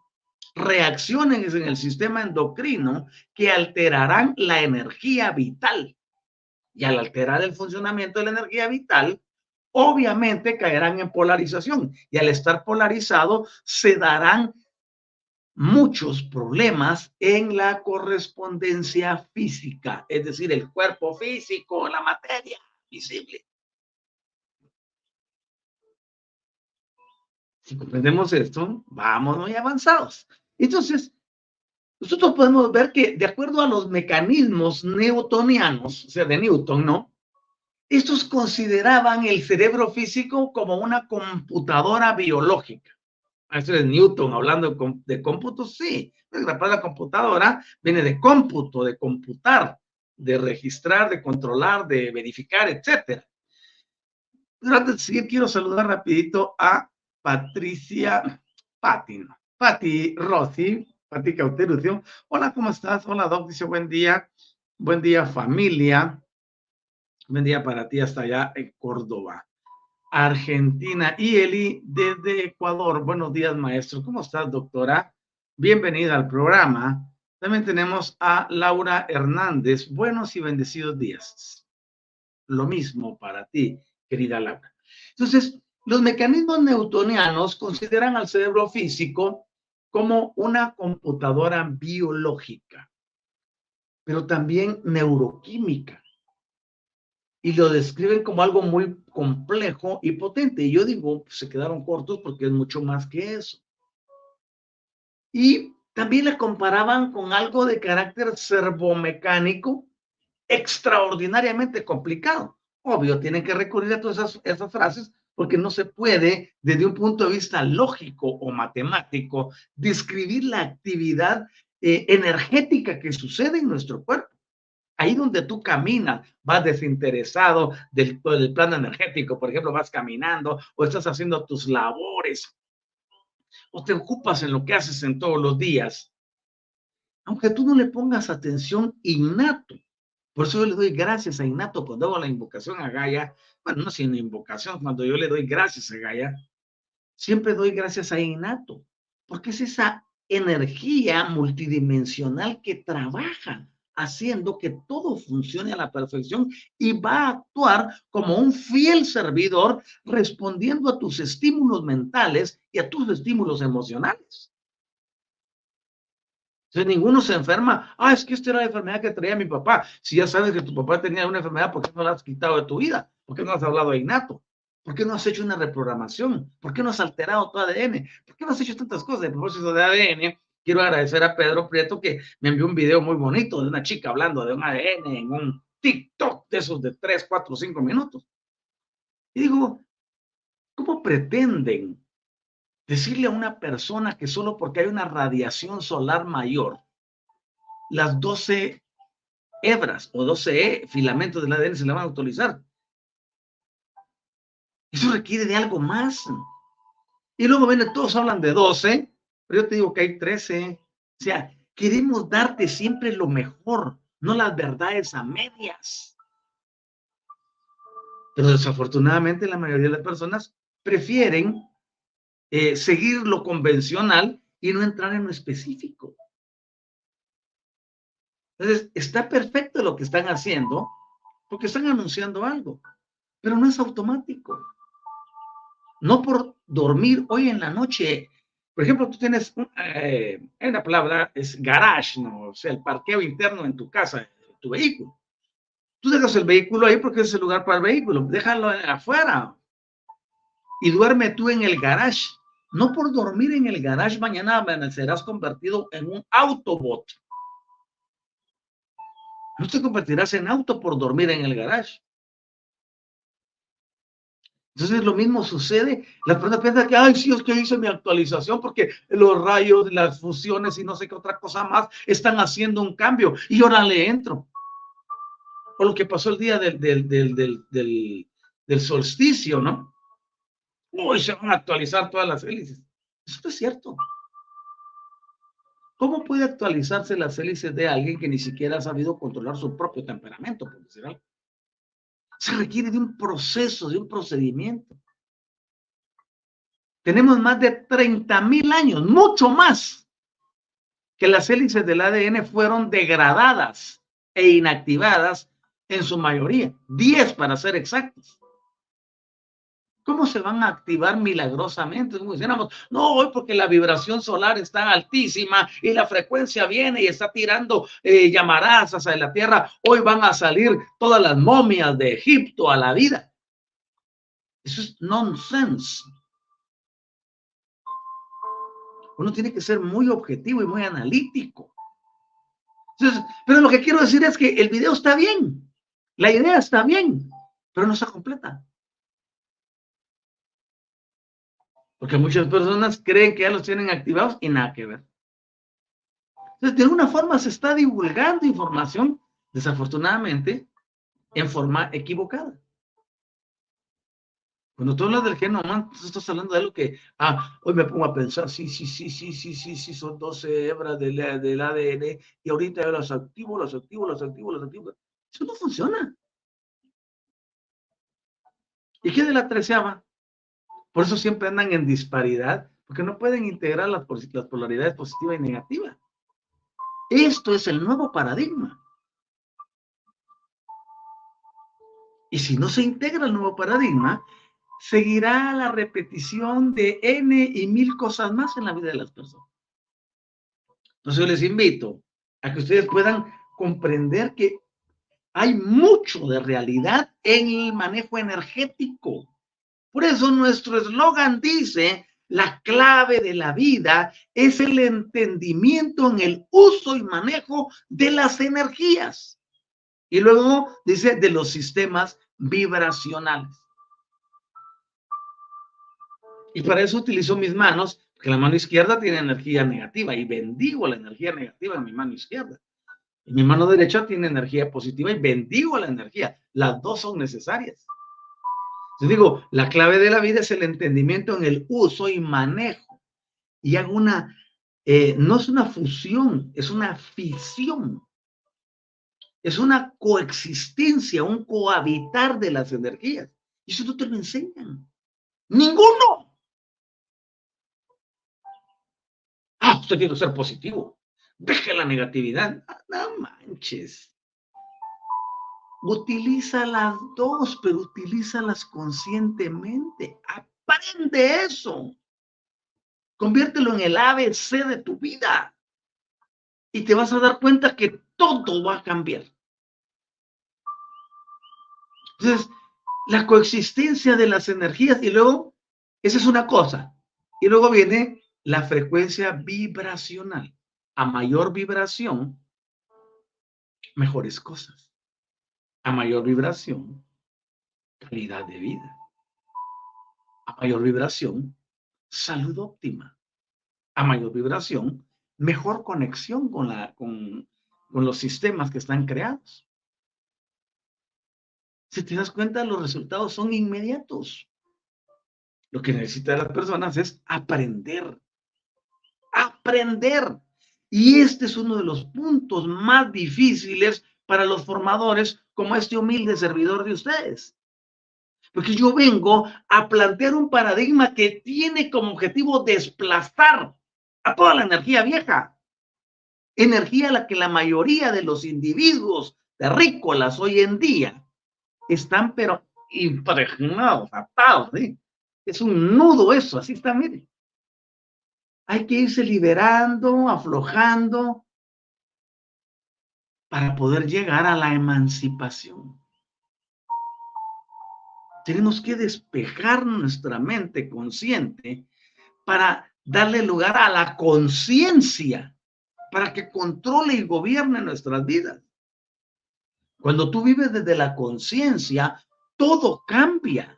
[SPEAKER 2] reacciones en el sistema endocrino que alterarán la energía vital. Y al alterar el funcionamiento de la energía vital, obviamente caerán en polarización. Y al estar polarizado, se darán muchos problemas en la correspondencia física, es decir, el cuerpo físico, la materia visible. Si comprendemos esto, vamos muy avanzados. Entonces, nosotros podemos ver que de acuerdo a los mecanismos newtonianos, o sea, de Newton, ¿no? Estos consideraban el cerebro físico como una computadora biológica. Eso es Newton hablando de cómputo, sí. La palabra computadora viene de cómputo, de computar, de registrar, de controlar, de verificar, etc. Pero antes de seguir, quiero saludar rapidito a Patricia Patino. Pati Rossi, Hola, ¿cómo estás? Hola, Doc. Dice buen día. Buen día, familia. Buen día para ti hasta allá en Córdoba. Argentina. Y Eli desde Ecuador. Buenos días, maestro. ¿Cómo estás, doctora? Bienvenida al programa. También tenemos a Laura Hernández. Buenos y bendecidos días. Lo mismo para ti, querida Laura. Entonces, los mecanismos newtonianos consideran al cerebro físico como una computadora biológica, pero también neuroquímica. Y lo describen como algo muy complejo y potente. Y yo digo, pues, se quedaron cortos porque es mucho más que eso. Y también la comparaban con algo de carácter servomecánico extraordinariamente complicado. Obvio, tienen que recurrir a todas esas, esas frases porque no se puede, desde un punto de vista lógico o matemático, describir la actividad eh, energética que sucede en nuestro cuerpo. Ahí donde tú caminas, vas desinteresado del, del plano energético, por ejemplo, vas caminando o estás haciendo tus labores o te ocupas en lo que haces en todos los días, aunque tú no le pongas atención innato. Por eso yo le doy gracias a Innato cuando hago la invocación a Gaia, bueno, no sin invocación, cuando yo le doy gracias a Gaia, siempre doy gracias a Innato, porque es esa energía multidimensional que trabaja haciendo que todo funcione a la perfección y va a actuar como un fiel servidor respondiendo a tus estímulos mentales y a tus estímulos emocionales. Entonces ninguno se enferma. Ah, es que esta era la enfermedad que traía mi papá. Si ya sabes que tu papá tenía una enfermedad, ¿por qué no la has quitado de tu vida? ¿Por qué no has hablado de innato? ¿Por qué no has hecho una reprogramación? ¿Por qué no has alterado tu ADN? ¿Por qué no has hecho tantas cosas? De propósito de ADN, quiero agradecer a Pedro Prieto que me envió un video muy bonito de una chica hablando de un ADN en un TikTok de esos de 3, 4, 5 minutos. Y digo, ¿cómo pretenden decirle a una persona que solo porque hay una radiación solar mayor, las 12 hebras o 12 filamentos del ADN se le van a utilizar. Eso requiere de algo más. Y luego viene, todos hablan de 12, pero yo te digo que hay 13. O sea, queremos darte siempre lo mejor, no las verdades a medias. Pero desafortunadamente la mayoría de las personas prefieren eh, seguir lo convencional y no entrar en lo específico. Entonces, está perfecto lo que están haciendo porque están anunciando algo, pero no es automático. No por dormir hoy en la noche. Por ejemplo, tú tienes, eh, una palabra, es garage, ¿no? O sea, el parqueo interno en tu casa, tu vehículo. Tú dejas el vehículo ahí porque es el lugar para el vehículo, déjalo afuera. Y duerme tú en el garage. No por dormir en el garage mañana serás convertido en un autobot. No te convertirás en auto por dormir en el garage. Entonces lo mismo sucede. La persona piensa que, ay, sí, es que hice mi actualización porque los rayos, las fusiones y no sé qué otra cosa más están haciendo un cambio. Y ahora le entro. O lo que pasó el día del, del, del, del solsticio, ¿no? Uy, se van a actualizar todas las hélices. Eso no es cierto. ¿Cómo puede actualizarse las hélices de alguien que ni siquiera ha sabido controlar su propio temperamento, por decir algo? Se requiere de un proceso, de un procedimiento. Tenemos más de 30 mil años, mucho más, que las hélices del ADN fueron degradadas e inactivadas en su mayoría, 10 para ser exactos. ¿Cómo se van a activar milagrosamente? Como no, hoy porque la vibración solar está altísima y la frecuencia viene y está tirando eh, llamarás hacia la tierra. Hoy van a salir todas las momias de Egipto a la vida. Eso es nonsense. Uno tiene que ser muy objetivo y muy analítico. pero lo que quiero decir es que el video está bien, la idea está bien, pero no está completa. Porque muchas personas creen que ya los tienen activados y nada que ver. Entonces, de alguna forma se está divulgando información, desafortunadamente, en forma equivocada. Cuando tú hablas del genoma, tú estás hablando de algo que, ah, hoy me pongo a pensar, sí, sí, sí, sí, sí, sí, sí, son 12 hebras del, del ADN y ahorita yo las activo, las activo, las activo, las activo. Eso no funciona. ¿Y qué de la treceava? Por eso siempre andan en disparidad, porque no pueden integrar las, polaridades positiva y negativa. Esto es el nuevo paradigma. Y si no se integra el nuevo paradigma, seguirá la repetición de N y mil cosas más en la vida de las personas. Entonces les invito a que ustedes puedan comprender que hay mucho de realidad en el manejo energético. Por eso nuestro eslogan dice, la clave de la vida es el entendimiento en el uso y manejo de las energías. Y luego dice de los sistemas vibracionales. Y para eso utilizo mis manos, porque la mano izquierda tiene energía negativa y bendigo la energía negativa en mi mano izquierda. Y mi mano derecha tiene energía positiva y bendigo la energía. Las dos son necesarias. Yo digo, la clave de la vida es el entendimiento en el uso y manejo. Y hago una, eh, no es una fusión, es una fisión. Es una coexistencia, un cohabitar de las energías. Y eso no te lo enseñan. Ninguno. Ah, usted que ser positivo. Deje la negatividad. Ah, no manches. Utiliza las dos, pero utilízalas conscientemente. Aprende eso. Conviértelo en el ABC de tu vida. Y te vas a dar cuenta que todo va a cambiar. Entonces, la coexistencia de las energías y luego, esa es una cosa. Y luego viene la frecuencia vibracional. A mayor vibración, mejores cosas a mayor vibración, calidad de vida. A mayor vibración, salud óptima. A mayor vibración, mejor conexión con, la, con, con los sistemas que están creados. Si te das cuenta, los resultados son inmediatos. Lo que necesitan las personas es aprender. Aprender. Y este es uno de los puntos más difíciles para los formadores como este humilde servidor de ustedes. Porque yo vengo a plantear un paradigma que tiene como objetivo desplazar a toda la energía vieja. Energía a la que la mayoría de los individuos terrícolas hoy en día están pero impregnados, atados. Es un nudo eso, así está, mire. Hay que irse liberando, aflojando, para poder llegar a la emancipación. Tenemos que despejar nuestra mente consciente para darle lugar a la conciencia, para que controle y gobierne nuestras vidas. Cuando tú vives desde la conciencia, todo cambia.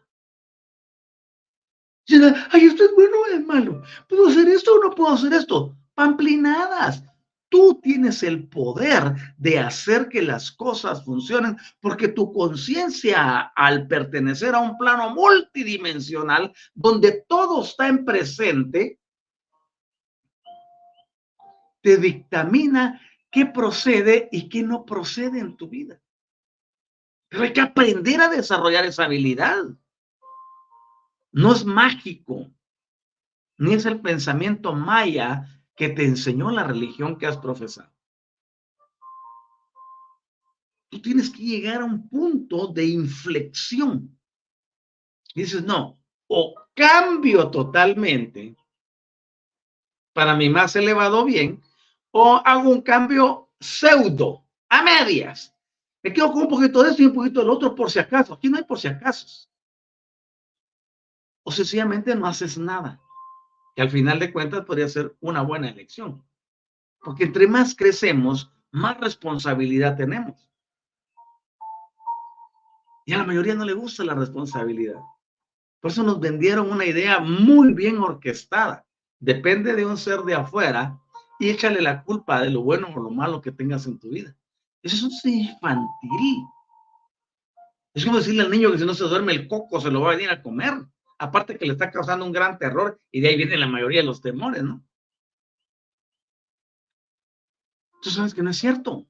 [SPEAKER 2] Ay, esto es bueno o es malo. ¿Puedo hacer esto o no puedo hacer esto? Pamplinadas. Tú tienes el poder de hacer que las cosas funcionen porque tu conciencia, al pertenecer a un plano multidimensional donde todo está en presente, te dictamina qué procede y qué no procede en tu vida. Pero hay que aprender a desarrollar esa habilidad. No es mágico, ni es el pensamiento maya que te enseñó la religión que has profesado. Tú tienes que llegar a un punto de inflexión. Dices, no, o cambio totalmente para mi más elevado bien, o hago un cambio pseudo, a medias. Me quedo con un poquito de esto y un poquito del otro por si acaso. Aquí no hay por si acaso. O sencillamente no haces nada. Que al final de cuentas podría ser una buena elección. Porque entre más crecemos, más responsabilidad tenemos. Y a la mayoría no le gusta la responsabilidad. Por eso nos vendieron una idea muy bien orquestada. Depende de un ser de afuera y échale la culpa de lo bueno o lo malo que tengas en tu vida. Eso es infantil. Es como decirle al niño que si no se duerme el coco se lo va a venir a comer. Aparte que le está causando un gran terror y de ahí viene la mayoría de los temores, ¿no? Tú sabes que no es cierto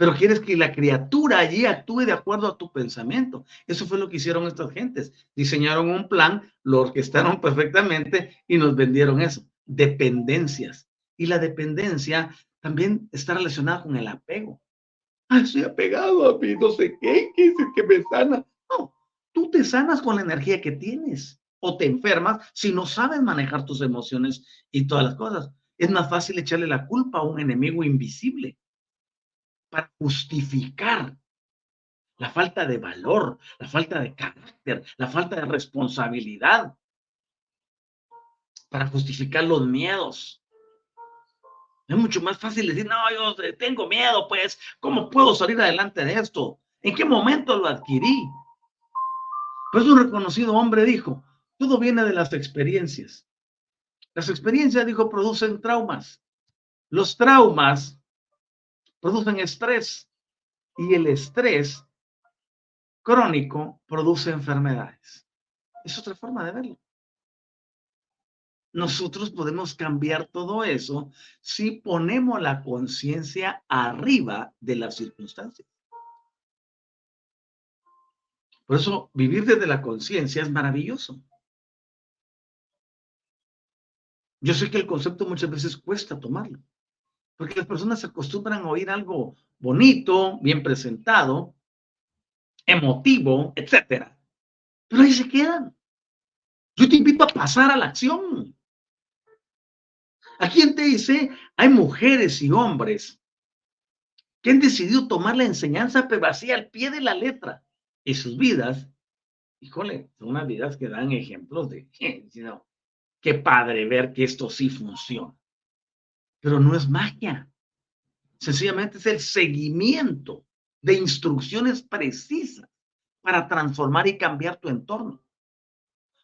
[SPEAKER 2] pero quieres que la criatura allí actúe de acuerdo a tu pensamiento. Eso fue lo que hicieron estas gentes. Diseñaron un plan, lo orquestaron perfectamente y nos vendieron eso. Dependencias. Y la dependencia también está relacionada con el apego. Ah, estoy apegado a mí, no sé qué, qué es el que me sana. No, tú te sanas con la energía que tienes o te enfermas si no sabes manejar tus emociones y todas las cosas. Es más fácil echarle la culpa a un enemigo invisible para justificar la falta de valor, la falta de carácter, la falta de responsabilidad, para justificar los miedos. Es mucho más fácil decir, no, yo tengo miedo, pues, ¿cómo puedo salir adelante de esto? ¿En qué momento lo adquirí? Pues un reconocido hombre dijo, todo viene de las experiencias. Las experiencias, dijo, producen traumas. Los traumas producen estrés y el estrés crónico produce enfermedades. Es otra forma de verlo. Nosotros podemos cambiar todo eso si ponemos la conciencia arriba de las circunstancias. Por eso vivir desde la conciencia es maravilloso. Yo sé que el concepto muchas veces cuesta tomarlo porque las personas se acostumbran a oír algo bonito, bien presentado, emotivo, etcétera. Pero ahí se quedan. Yo te invito a pasar a la acción. Aquí en TIC hay mujeres y hombres que han decidido tomar la enseñanza pero así al pie de la letra y sus vidas, híjole, son unas vidas que dan ejemplos de, qué padre ver que esto sí funciona pero no es magia. Sencillamente es el seguimiento de instrucciones precisas para transformar y cambiar tu entorno.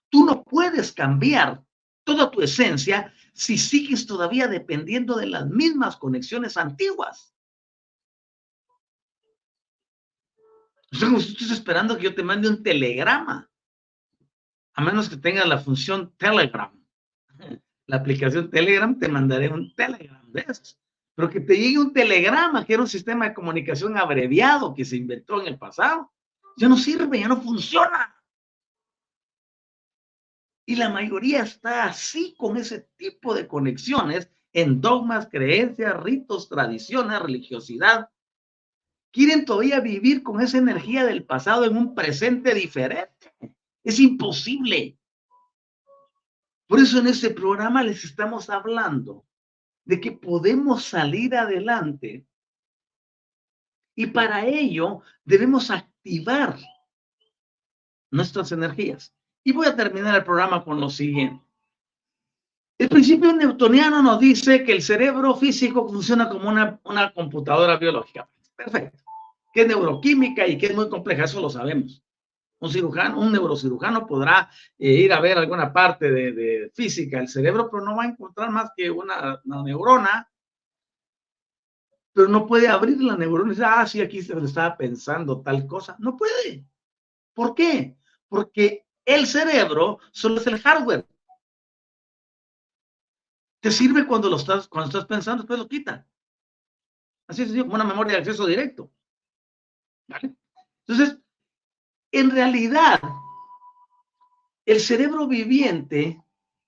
[SPEAKER 2] Tú no puedes cambiar toda tu esencia si sigues todavía dependiendo de las mismas conexiones antiguas. Es como si estás esperando que yo te mande un telegrama, a menos que tenga la función Telegram la aplicación Telegram, te mandaré un Telegram de. Pero que te llegue un telegrama, que era un sistema de comunicación abreviado que se inventó en el pasado, ya no sirve, ya no funciona. Y la mayoría está así con ese tipo de conexiones en dogmas, creencias, ritos, tradiciones, religiosidad. Quieren todavía vivir con esa energía del pasado en un presente diferente. Es imposible. Por eso en este programa les estamos hablando de que podemos salir adelante y para ello debemos activar nuestras energías. Y voy a terminar el programa con lo siguiente. El principio newtoniano nos dice que el cerebro físico funciona como una, una computadora biológica. Perfecto. Que es neuroquímica y que es muy compleja, eso lo sabemos. Un cirujano, un neurocirujano podrá eh, ir a ver alguna parte de, física del cerebro, pero no va a encontrar más que una, neurona, pero no puede abrir la neurona y decir, ah, sí, aquí se estaba pensando tal cosa. No puede. ¿Por qué? Porque el cerebro solo es el hardware. Te sirve cuando lo estás, cuando estás pensando, después lo quita. Así es, una memoria de acceso directo. ¿Vale? Entonces, en realidad, el cerebro viviente,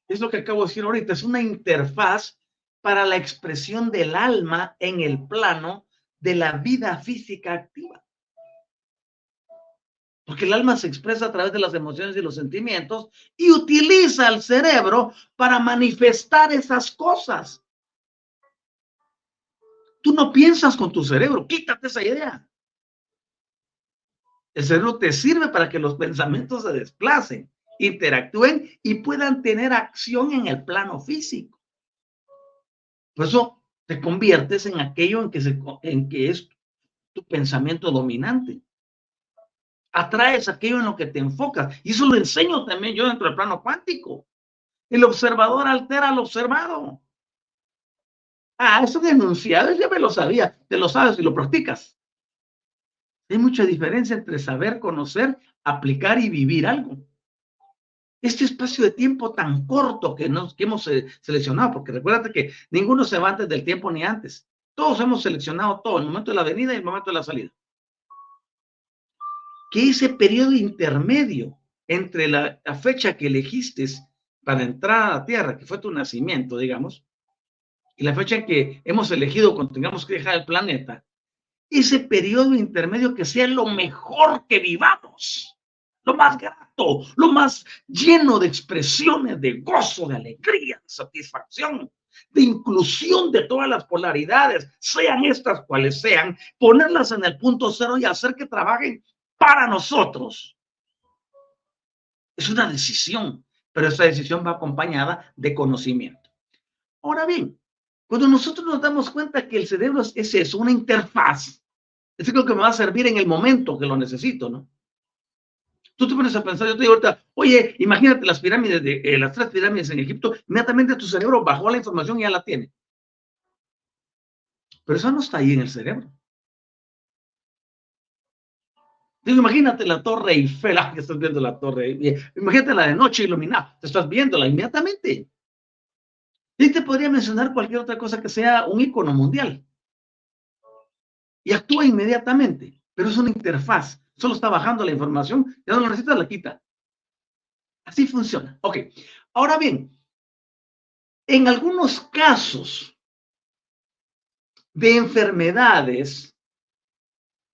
[SPEAKER 2] es lo que acabo de decir ahorita, es una interfaz para la expresión del alma en el plano de la vida física activa. Porque el alma se expresa a través de las emociones y los sentimientos y utiliza al cerebro para manifestar esas cosas. Tú no piensas con tu cerebro, quítate esa idea. El cerebro te sirve para que los pensamientos se desplacen, interactúen y puedan tener acción en el plano físico. Por eso te conviertes en aquello en que, se, es tu pensamiento dominante. Atraes aquello en lo que te enfocas. Y eso lo enseño también yo dentro del plano cuántico. El observador altera al observado. Ah, eso de enunciado ya me lo sabía. Te lo sabes y lo practicas. Hay mucha diferencia entre saber, conocer, aplicar y vivir algo. Este espacio de tiempo tan corto que, nos, que hemos seleccionado, porque recuérdate que ninguno se va antes del tiempo ni antes. Todos hemos seleccionado todo, el momento de la venida y el momento de la salida. Que ese periodo intermedio entre la, la fecha que elegiste para entrar a la Tierra, que fue tu nacimiento, digamos, y la fecha que hemos elegido cuando tengamos que dejar el planeta, ese periodo intermedio que sea lo mejor que vivamos, lo más grato, lo más lleno de expresiones de gozo, de alegría, de satisfacción, de inclusión de todas las polaridades, sean estas cuales sean, ponerlas en el punto cero y hacer que trabajen para nosotros. Es una decisión, pero esa decisión va acompañada de conocimiento. Ahora bien, cuando nosotros nos damos cuenta que el cerebro es eso, una interfaz, es lo que me va a servir en el momento que lo necesito, ¿no? Tú te pones a pensar, yo te digo ahorita, oye, imagínate las pirámides de eh, las tres pirámides en Egipto, inmediatamente tu cerebro bajó la información y ya la tiene. Pero eso no está ahí en el cerebro. Digo, imagínate la torre Eiffel, ah, que estás viendo la torre, imagínate la de noche iluminada, te estás viéndola inmediatamente. Y te podría mencionar cualquier otra cosa que sea un icono mundial. Y actúa inmediatamente, pero es una interfaz. Solo está bajando la información, ya no lo necesitas, la quita. Así funciona. Ok. Ahora bien, en algunos casos de enfermedades,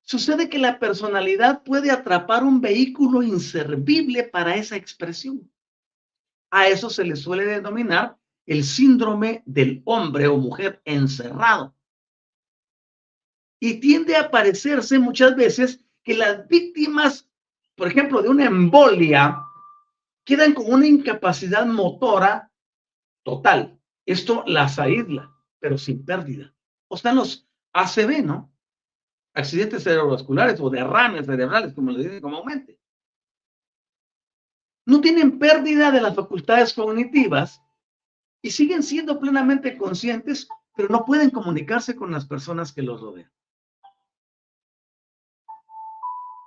[SPEAKER 2] sucede que la personalidad puede atrapar un vehículo inservible para esa expresión. A eso se le suele denominar el síndrome del hombre o mujer encerrado. Y tiende a parecerse muchas veces que las víctimas, por ejemplo, de una embolia, quedan con una incapacidad motora total. Esto las aísla, pero sin pérdida. O están los ACV, ¿no? Accidentes cerebrovasculares o derrames cerebrales, como le dicen comúnmente. No tienen pérdida de las facultades cognitivas, y siguen siendo plenamente conscientes, pero no pueden comunicarse con las personas que los rodean.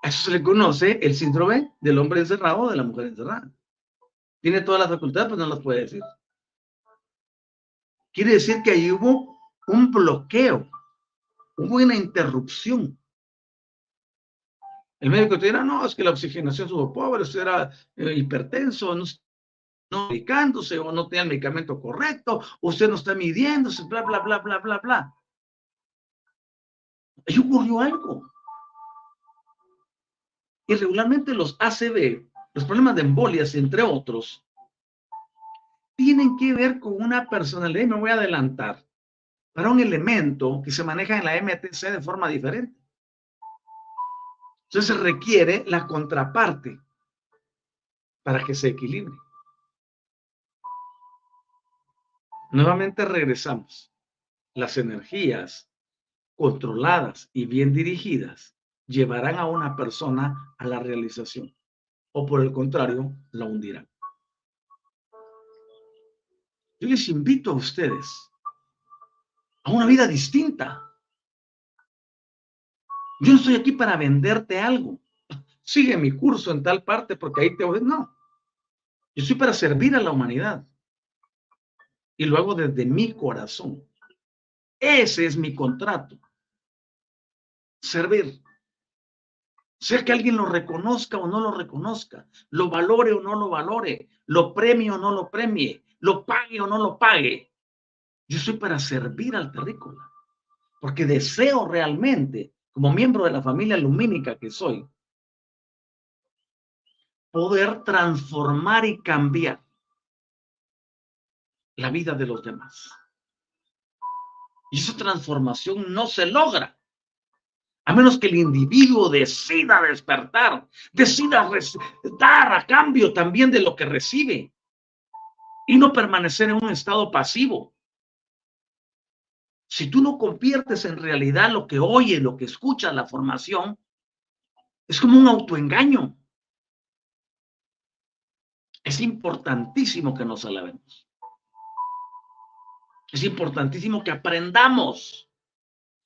[SPEAKER 2] A eso se le conoce el síndrome del hombre encerrado o de la mujer encerrada. Tiene todas las facultades, pero no las puede decir. Quiere decir que ahí hubo un bloqueo, hubo una interrupción. El médico te dirá, no, es que la oxigenación estuvo pobre, usted era eh, hipertenso, no, no medicándose o no tiene el medicamento correcto, usted no está midiéndose, bla, bla, bla, bla, bla, bla. Ahí ocurrió algo. Y regularmente los ACV, los problemas de embolias, entre otros, tienen que ver con una personalidad, y me voy a adelantar, para un elemento que se maneja en la MTC de forma diferente. Entonces se requiere la contraparte para que se equilibre. Nuevamente regresamos. Las energías controladas y bien dirigidas llevarán a una persona a la realización o por el contrario, la hundirán. Yo les invito a ustedes a una vida distinta. Yo no estoy aquí para venderte algo. Sigue mi curso en tal parte porque ahí te voy. No. Yo estoy para servir a la humanidad. Y luego desde mi corazón. Ese es mi contrato. Servir. Sea que alguien lo reconozca o no lo reconozca, lo valore o no lo valore, lo premie o no lo premie, lo pague o no lo pague. Yo soy para servir al terrícola, porque deseo realmente, como miembro de la familia lumínica que soy, poder transformar y cambiar la vida de los demás. Y esa transformación no se logra a menos que el individuo decida despertar, decida dar a cambio también de lo que recibe y no permanecer en un estado pasivo. Si tú no conviertes en realidad lo que oye, lo que escucha, la formación, es como un autoengaño. Es importantísimo que nos alabemos. Es importantísimo que aprendamos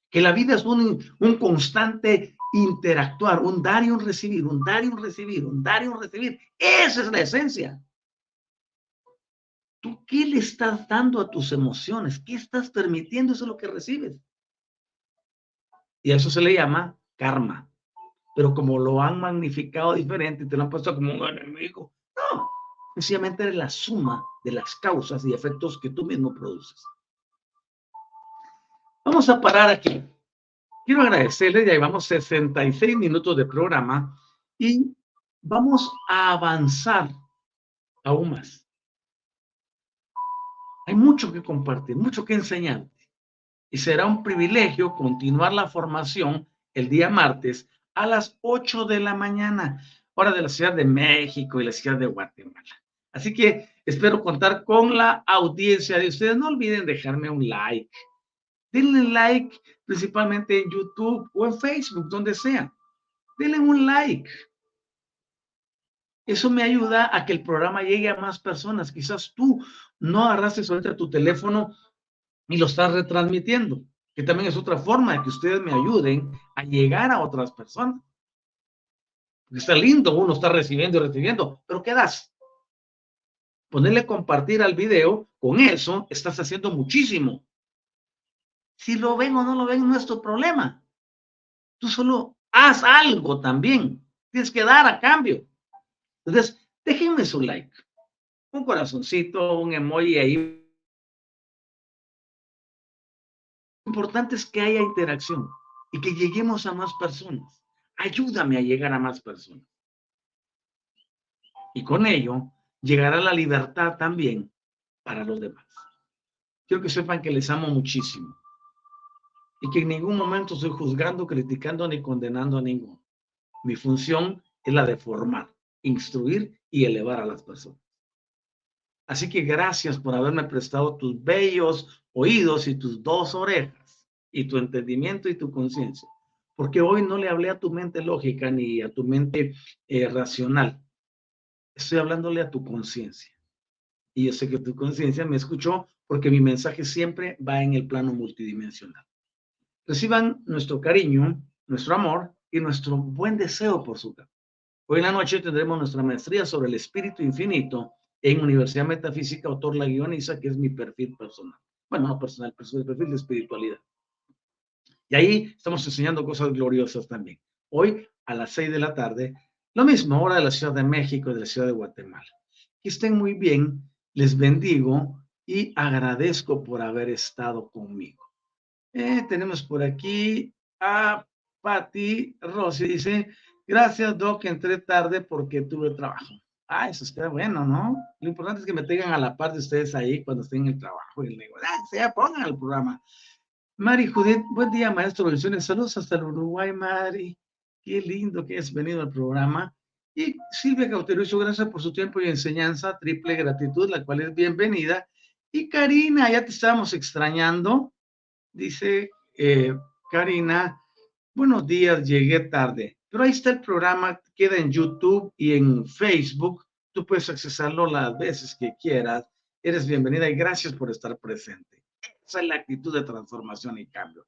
[SPEAKER 2] que la vida es un, constante interactuar, un dar y un recibir, un dar y un recibir, un dar y un recibir. Esa es la esencia. ¿Tú qué le estás dando a tus emociones? ¿Qué estás permitiendo? Eso es lo que recibes. Y a eso se le llama karma. Pero como lo han magnificado diferente, te lo han puesto como un enemigo. Sencillamente es la suma de las causas y efectos que tú mismo produces. Vamos a parar aquí. Quiero agradecerles, ya llevamos 66 minutos de programa y vamos a avanzar aún más. Hay mucho que compartir, mucho que enseñar. Y será un privilegio continuar la formación el día martes a las 8 de la mañana, hora de la Ciudad de México y la Ciudad de Guatemala. Así que espero contar con la audiencia de ustedes. No olviden dejarme un like, denle like principalmente en YouTube o en Facebook, donde sea. Denle un like. Eso me ayuda a que el programa llegue a más personas. Quizás tú no arrastres ahorita tu teléfono y lo estás retransmitiendo, que también es otra forma de que ustedes me ayuden a llegar a otras personas. Está lindo, uno está recibiendo y recibiendo, pero ¿qué das? Ponerle compartir al video, con eso estás haciendo muchísimo. Si lo ven o no lo ven, no es tu problema. Tú solo haz algo también. Tienes que dar a cambio. Entonces, déjenme su like. Un corazoncito, un emoji ahí. Lo importante es que haya interacción y que lleguemos a más personas. Ayúdame a llegar a más personas. Y con ello llegará la libertad también para los demás. Quiero que sepan que les amo muchísimo y que en ningún momento estoy juzgando, criticando ni condenando a ninguno. Mi función es la de formar, instruir y elevar a las personas. Así que gracias por haberme prestado tus bellos oídos y tus dos orejas y tu entendimiento y tu conciencia. Porque hoy no le hablé a tu mente lógica ni a tu mente eh, racional. Estoy hablándole a tu conciencia. Y yo sé que tu conciencia me escuchó porque mi mensaje siempre va en el plano multidimensional. Reciban nuestro cariño, nuestro amor y nuestro buen deseo por su campo. Hoy en la noche tendremos nuestra maestría sobre el espíritu infinito en Universidad Metafísica, autor la guioniza, que es mi perfil personal. Bueno, no personal, personal, perfil de espiritualidad. Y ahí estamos enseñando cosas gloriosas también. Hoy a las seis de la tarde, lo mismo, hora de la Ciudad de México y de la Ciudad de Guatemala. Que estén muy bien, les bendigo y agradezco por haber estado conmigo. Eh, tenemos por aquí a Patti Rossi, dice, gracias Doc, entré tarde porque tuve trabajo. Ah, eso está bueno, ¿no? Lo importante es que me tengan a la par de ustedes ahí cuando estén en el trabajo y el negocio. Ah, se pongan al programa. Mari Judith, buen día, maestro. Bendiciones. Saludos hasta el Uruguay, Mari. Qué lindo que has venido al programa. Y Silvia Cauterucho, gracias por su tiempo y enseñanza. Triple gratitud, la cual es bienvenida. Y Karina, ya te estábamos extrañando. Dice eh, Karina, buenos días, llegué tarde, pero ahí está el programa, queda en YouTube y en Facebook. Tú puedes accesarlo las veces que quieras. Eres bienvenida y gracias por estar presente. Esa es la actitud de transformación y cambio.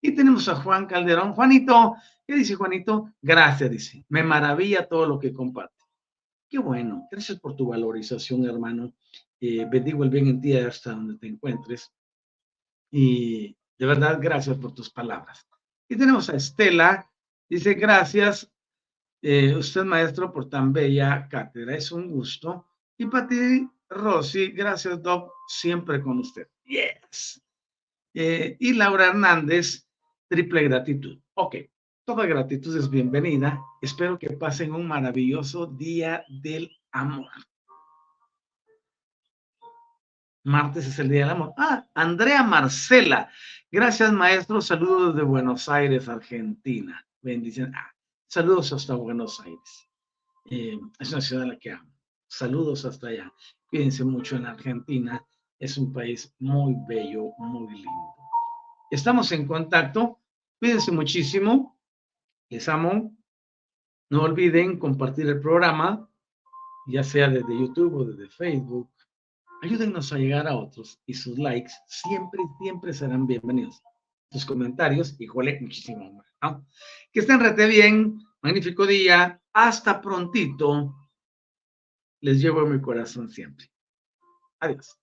[SPEAKER 2] Y tenemos a Juan Calderón. Juanito, ¿qué dice Juanito? Gracias, dice. Me maravilla todo lo que comparte. Qué bueno. Gracias por tu valorización, hermano. Eh, bendigo el bien en ti hasta donde te encuentres. Y de verdad, gracias por tus palabras. Y tenemos a Estela. Dice, gracias, eh, usted maestro, por tan bella cátedra. Es un gusto. Y para ti, Rosy, gracias, Doc, siempre con usted. Yes. Eh, y Laura Hernández, triple gratitud. Ok, toda gratitud es bienvenida. Espero que pasen un maravilloso día del amor. Martes es el día del amor. Ah, Andrea Marcela. Gracias, maestro. Saludos de Buenos Aires, Argentina. Bendiciones. Ah, saludos hasta Buenos Aires. Eh, es una ciudad a la que amo. Saludos hasta allá. Cuídense mucho en Argentina. Es un país muy bello, muy lindo. Estamos en contacto. Cuídense muchísimo. Les amo. No olviden compartir el programa, ya sea desde YouTube o desde Facebook. Ayúdennos a llegar a otros y sus likes siempre, siempre serán bienvenidos. Sus comentarios, híjole, muchísimo más. Que estén rete bien. Magnífico día. Hasta prontito. Les llevo en mi corazón siempre. Adiós.